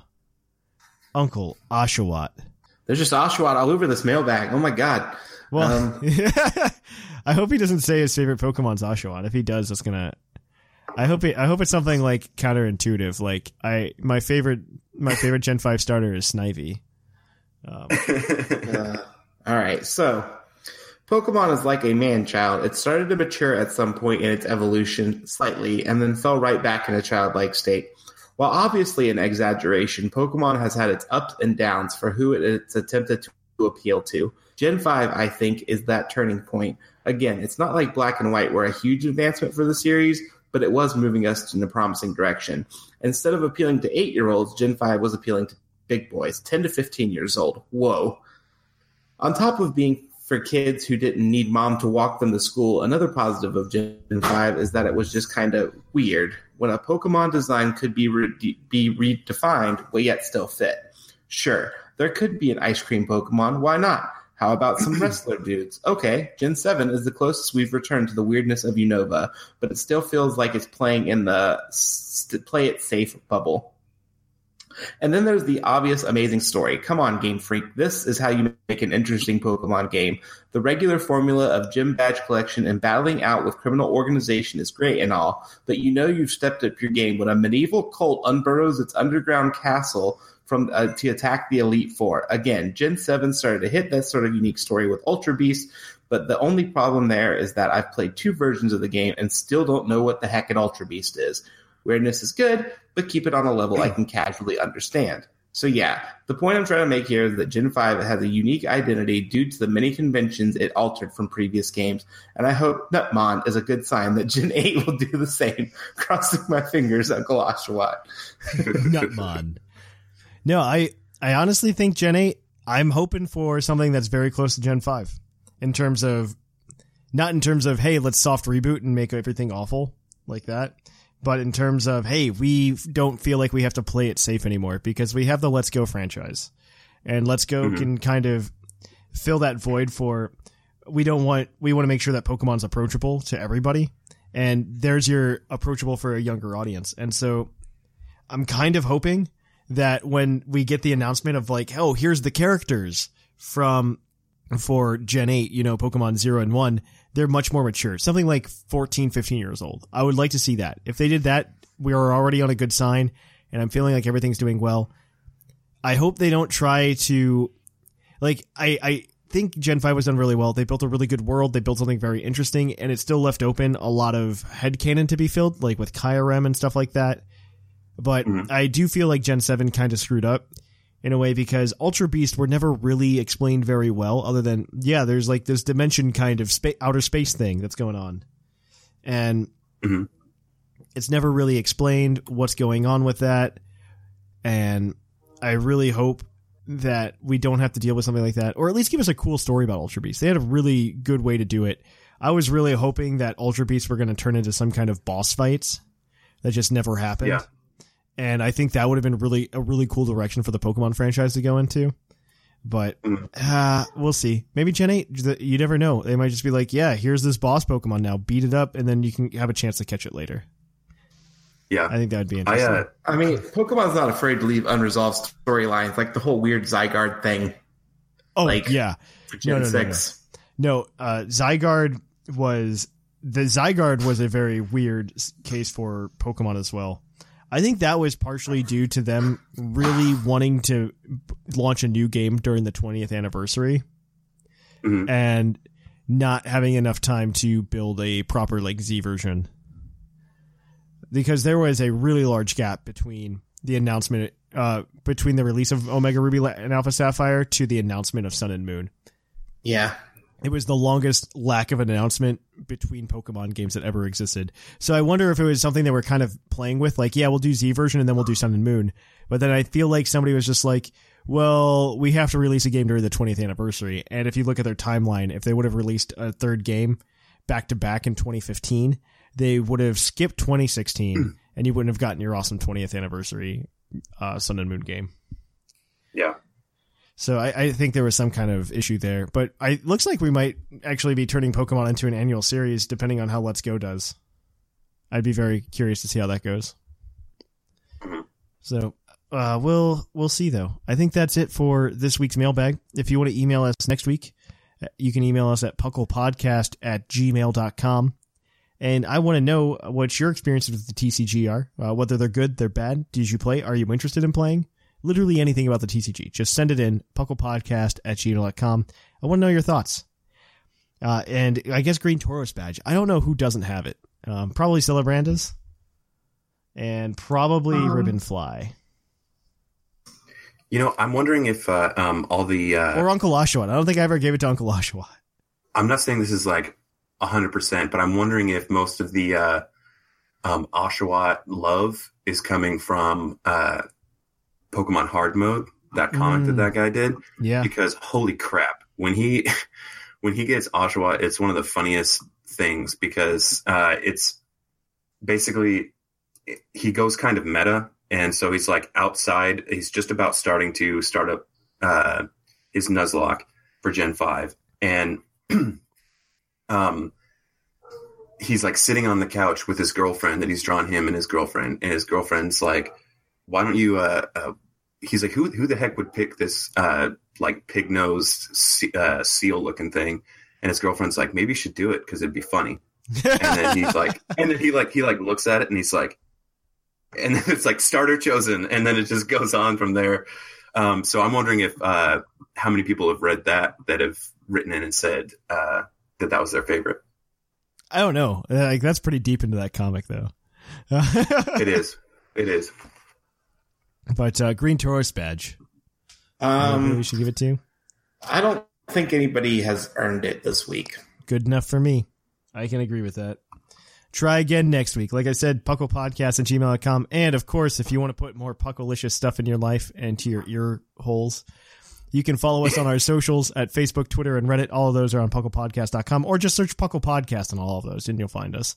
Uncle Oshawott. There's just Oshawott all over this mailbag. Oh my god. Well, Um, I hope he doesn't say his favorite Pokemon's Oshawott. If he does, that's gonna. I hope he, I hope it's something like counterintuitive. Like I, my favorite, my favorite Gen Five starter is Snivy. Uh, all right, so Pokemon is like a man child. It started to mature at some point in its evolution slightly and then fell right back in a childlike state. While obviously an exaggeration, Pokemon has had its ups and downs for who it's attempted to appeal to. Gen 5, I think, is that turning point. Again, it's not like Black and White were a huge advancement for the series, but it was moving us in a promising direction. Instead of appealing to 8 year olds, Gen 5 was appealing to big boys, 10 to 15 years old. Whoa. On top of being for kids who didn't need mom to walk them to school, another positive of Gen 5 is that it was just kind of weird when a Pokemon design could be re- be redefined but yet still fit. Sure, there could be an ice cream Pokemon. Why not? How about some wrestler dudes? Okay, Gen 7 is the closest we've returned to the weirdness of Unova, but it still feels like it's playing in the st- play it safe bubble. And then there's the obvious amazing story. Come on, Game Freak. This is how you make an interesting Pokemon game. The regular formula of gym badge collection and battling out with criminal organization is great and all, but you know you've stepped up your game when a medieval cult unburrows its underground castle from uh, to attack the Elite Four. Again, Gen 7 started to hit that sort of unique story with Ultra Beast, but the only problem there is that I've played two versions of the game and still don't know what the heck an Ultra Beast is. Weirdness is good, but keep it on a level I can casually understand. So yeah, the point I'm trying to make here is that Gen 5 has a unique identity due to the many conventions it altered from previous games, and I hope Nutmon is a good sign that Gen 8 will do the same. Crossing my fingers, Uncle Oshawott. Nutmon. No, I I honestly think Gen 8, I'm hoping for something that's very close to Gen 5 in terms of not in terms of hey, let's soft reboot and make everything awful like that, but in terms of hey, we don't feel like we have to play it safe anymore because we have the Let's Go franchise. And Let's Go mm-hmm. can kind of fill that void for we don't want we want to make sure that Pokemon's approachable to everybody. And there's your approachable for a younger audience. And so I'm kind of hoping that when we get the announcement of like, oh, here's the characters from for Gen 8, you know, Pokemon 0 and 1, they're much more mature. Something like 14, 15 years old. I would like to see that. If they did that, we are already on a good sign and I'm feeling like everything's doing well. I hope they don't try to like I I think Gen 5 was done really well. They built a really good world. They built something very interesting and it still left open a lot of headcanon to be filled, like with Kyurem and stuff like that. But mm-hmm. I do feel like Gen 7 kind of screwed up in a way because Ultra Beast were never really explained very well, other than yeah, there's like this dimension kind of spa- outer space thing that's going on, and Mhm. it's never really explained what's going on with that. And I really hope that we don't have to deal with something like that, or at least give us a cool story about Ultra Beast. They had a really good way to do it. I was really hoping that Ultra Beasts were going to turn into some kind of boss fights that just never happened. Yeah. And I think that would have been really a really cool direction for the Pokemon franchise to go into. But Mm. uh, we'll see. Maybe Gen eight. you never know. They might just be like, yeah, here's this boss Pokemon now. Beat it up, and then you can have a chance to catch it later. Yeah. I think that would be I interesting. uh, I mean, Pokemon's not afraid to leave unresolved storylines, like the whole weird Zygarde thing oh, like- yeah. for Gen No, no, no, no. 6. No, uh, Zygarde was the Zygarde was a very weird case for Pokemon as well. I think that was partially due to them really wanting to launch a new game during the 20th anniversary Mhm. and not having enough time to build a proper like Z version. Because there was a really large gap between the announcement uh between the release of Omega Ruby and Alpha Sapphire to the announcement of Sun and Moon Yeah. It was the longest lack of an announcement between Pokemon games that ever existed. So I wonder if it was something they were kind of playing with, like, yeah, we'll do Z version and then we'll do Sun and Moon. But then I feel like somebody was just like, well, we have to release a game during the 20th anniversary. And if you look at their timeline, if they would have released a third game back to back in 2015, they would have skipped 2016 and you wouldn't have gotten your awesome 20th anniversary uh, Sun and Moon game. yeah. So I, I think there was some kind of issue there, but I looks like we might actually be turning Pokemon into an annual series, depending on how Let's Go does. I'd be very curious to see how that goes. So uh, we'll we'll see though. I think that's it for this week's mailbag. If you want to email us next week, you can email us at pucklepodcast at gmail.com. And I want to know what your experiences with the TCG are, uh, whether they're good, they're bad. Did you play? Are you interested in playing? Literally anything about the TCG. Just send it in, pucklepodcast at gmail.com. I want to know your thoughts. Uh, and I guess Green Tauros badge. I don't know who doesn't have it. Um, probably Celebrandas. And probably Ribbonfly. You know, I'm wondering if uh, um, all the uh, Or Uncle Oshawott. I don't think I ever gave it to Uncle Oshawott. I'm not saying this is like 100%, but I'm wondering if most of the uh, um, Oshawott love is coming from uh, Pokemon Hard Mode, that comic that Mm. that guy did. Yeah. Because holy crap, when he when he gets Oshawott, it's one of the funniest things because uh, it's basically he goes kind of meta, and so he's like outside. He's just about starting to start up uh, his Nuzlocke for Gen Five, and um, he's like sitting on the couch with his girlfriend that he's drawn him and his girlfriend, and his girlfriend's like, "Why don't you?" Uh, uh, he's like, "Who who the heck would pick this uh, like pig nosed se- uh, seal looking thing?" And his girlfriend's like, "Maybe you should do it because it'd be funny." and then he's like, and then he like he like looks at it and he's like, and then it's like starter chosen, and then it just goes on from there. Um, so I'm wondering if uh, how many people have read that that have written in and said uh, that that was their favorite. I don't know. Uh, Like that's pretty deep into that comic though. It is. It is. But uh, Green Tauros badge. Um, we should give it to. I don't think anybody has earned it this week. Good enough for me. I can agree with that. Try again next week. Like I said, pucklepodcast at gmail.com. And of course, if you want to put more puckalicious stuff in your life and to your ear holes, you can follow us on our socials at Facebook, Twitter, and Reddit. All of those are on pucklepodcast.com or just search Puckle Podcast on all of those and you'll find us.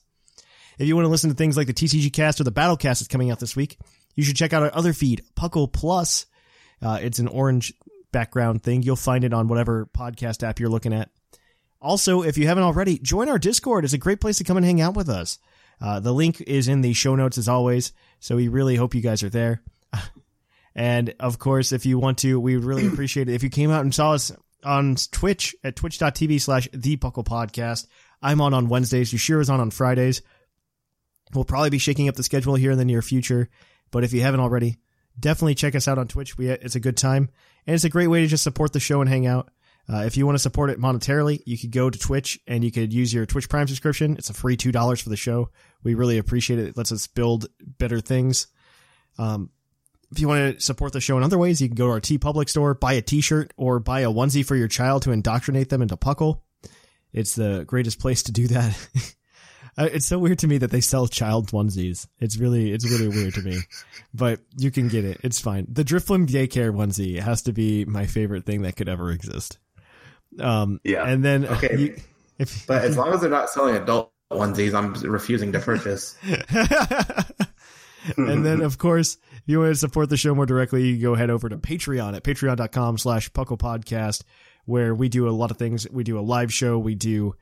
If you want to listen to things like the TCG cast or the Battle cast that's coming out this week, you should check out our other feed, Puckle Plus. Uh, it's an orange background thing. You'll find it on whatever podcast app you're looking at. Also, if you haven't already, join our Discord. It's a great place to come and hang out with us. Uh, the link is in the show notes as always. So we really hope you guys are there. and of course, if you want to, we would really appreciate it if you came out and saw us on Twitch at twitch.tv slash the Puckle Podcast. I'm on on Wednesdays. Yushiro is on on Fridays. We'll probably be shaking up the schedule here in the near future. But if you haven't already, definitely check us out on Twitch. We, it's a good time. And it's a great way to just support the show and hang out. Uh, if you want to support it monetarily, you could go to Twitch and you could use your Twitch Prime subscription. It's a free two dollars for the show. We really appreciate it. It lets us build better things. Um, if you want to support the show in other ways, you can go to our TeePublic store, buy a T-shirt, or buy a onesie for your child to indoctrinate them into Puckle. It's the greatest place to do that. Uh, it's so weird to me that they sell child onesies. It's really, it's really weird to me, but you can get it. It's fine. The Drifblim daycare onesie has to be my favorite thing that could ever exist. Um, Yeah. and then Okay. you- if But as long as they're not selling adult onesies, I'm refusing to purchase. and then of course if you want to support the show more directly you can go head over to patreon at patreon.com slash puckle podcast where we do a lot of things we do a live show we do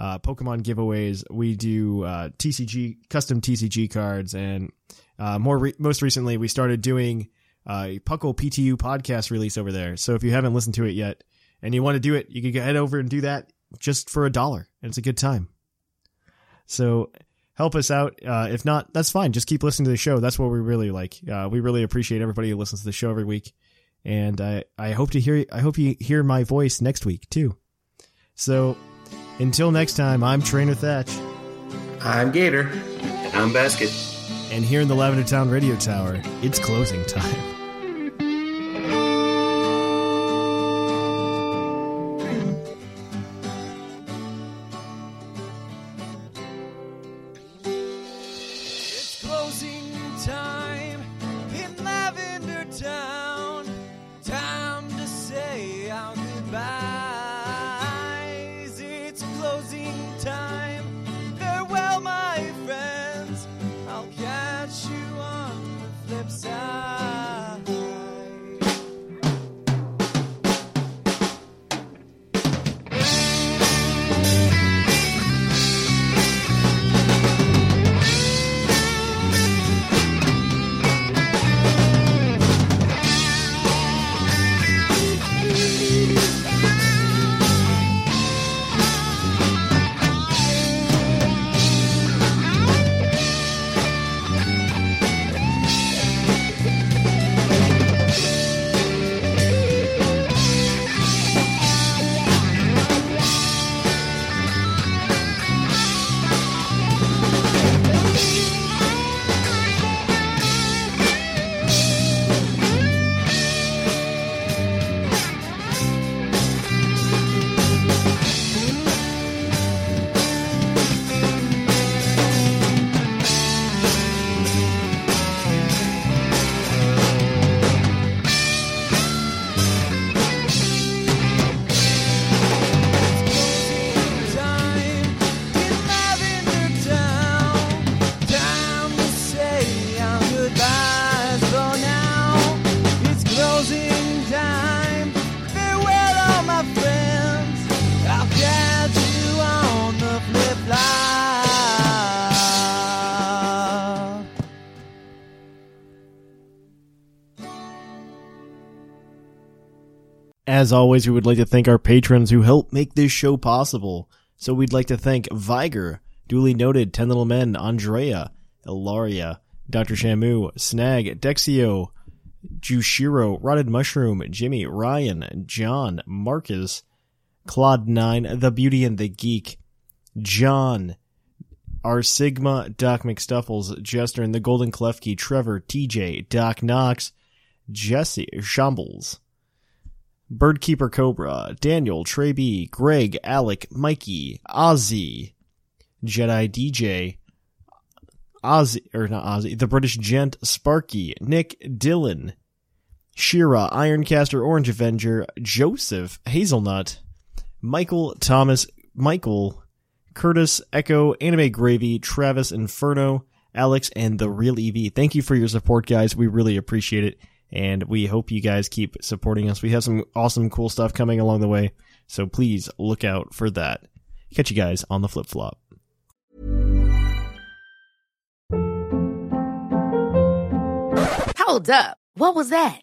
uh, pokemon giveaways we do uh, tcg custom tcg cards and uh, more re- most recently we started doing uh, a puckle ptu podcast release over there so if you haven't listened to it yet and you want to do it you can head over and do that just for a dollar and it's a good time so help us out. Uh, if not, that's fine. Just keep listening to the show. That's what we really like. Uh, we really appreciate everybody who listens to the show every week, and I I hope to hear I hope you hear my voice next week too. So until next time, I'm Trainer Thatch, I'm Gator. And I'm Basket. and here in the Lavender Town Radio Tower, it's closing time. As always, we would like to thank our patrons who help make this show possible. So we'd like to thank Viger, duly noted, Ten Little Men, Andrea, Ilaria, Dr. Shamu, Snag, Dexio, Jushiro, Rotted Mushroom, Jimmy, Ryan, John, Marcus, Claude9, The Beauty and the Geek, John, our Sigma, Doc McStuffles, Jester and the Golden Klefki, Trevor, TJ, Doc Knox, Jesse, Shambles, Birdkeeper Cobra, Daniel, Trey B, Greg, Alec, Mikey, Ozzy, Jedi DJ, Ozzy, or not Ozzy, the British Gent, Sparky, Nick, Dylan, Shira, Ironcaster, Orange Avenger, Joseph, Hazelnut, Michael, Thomas, Michael, Curtis, Echo, Anime Gravy, Travis, Inferno, Alex, and the Real EV. Thank you for your support, guys. We really appreciate it. And we hope you guys keep supporting us. We have some awesome, cool stuff coming along the way. So please look out for that. Catch you guys on the flip flop. Hold up. What was that?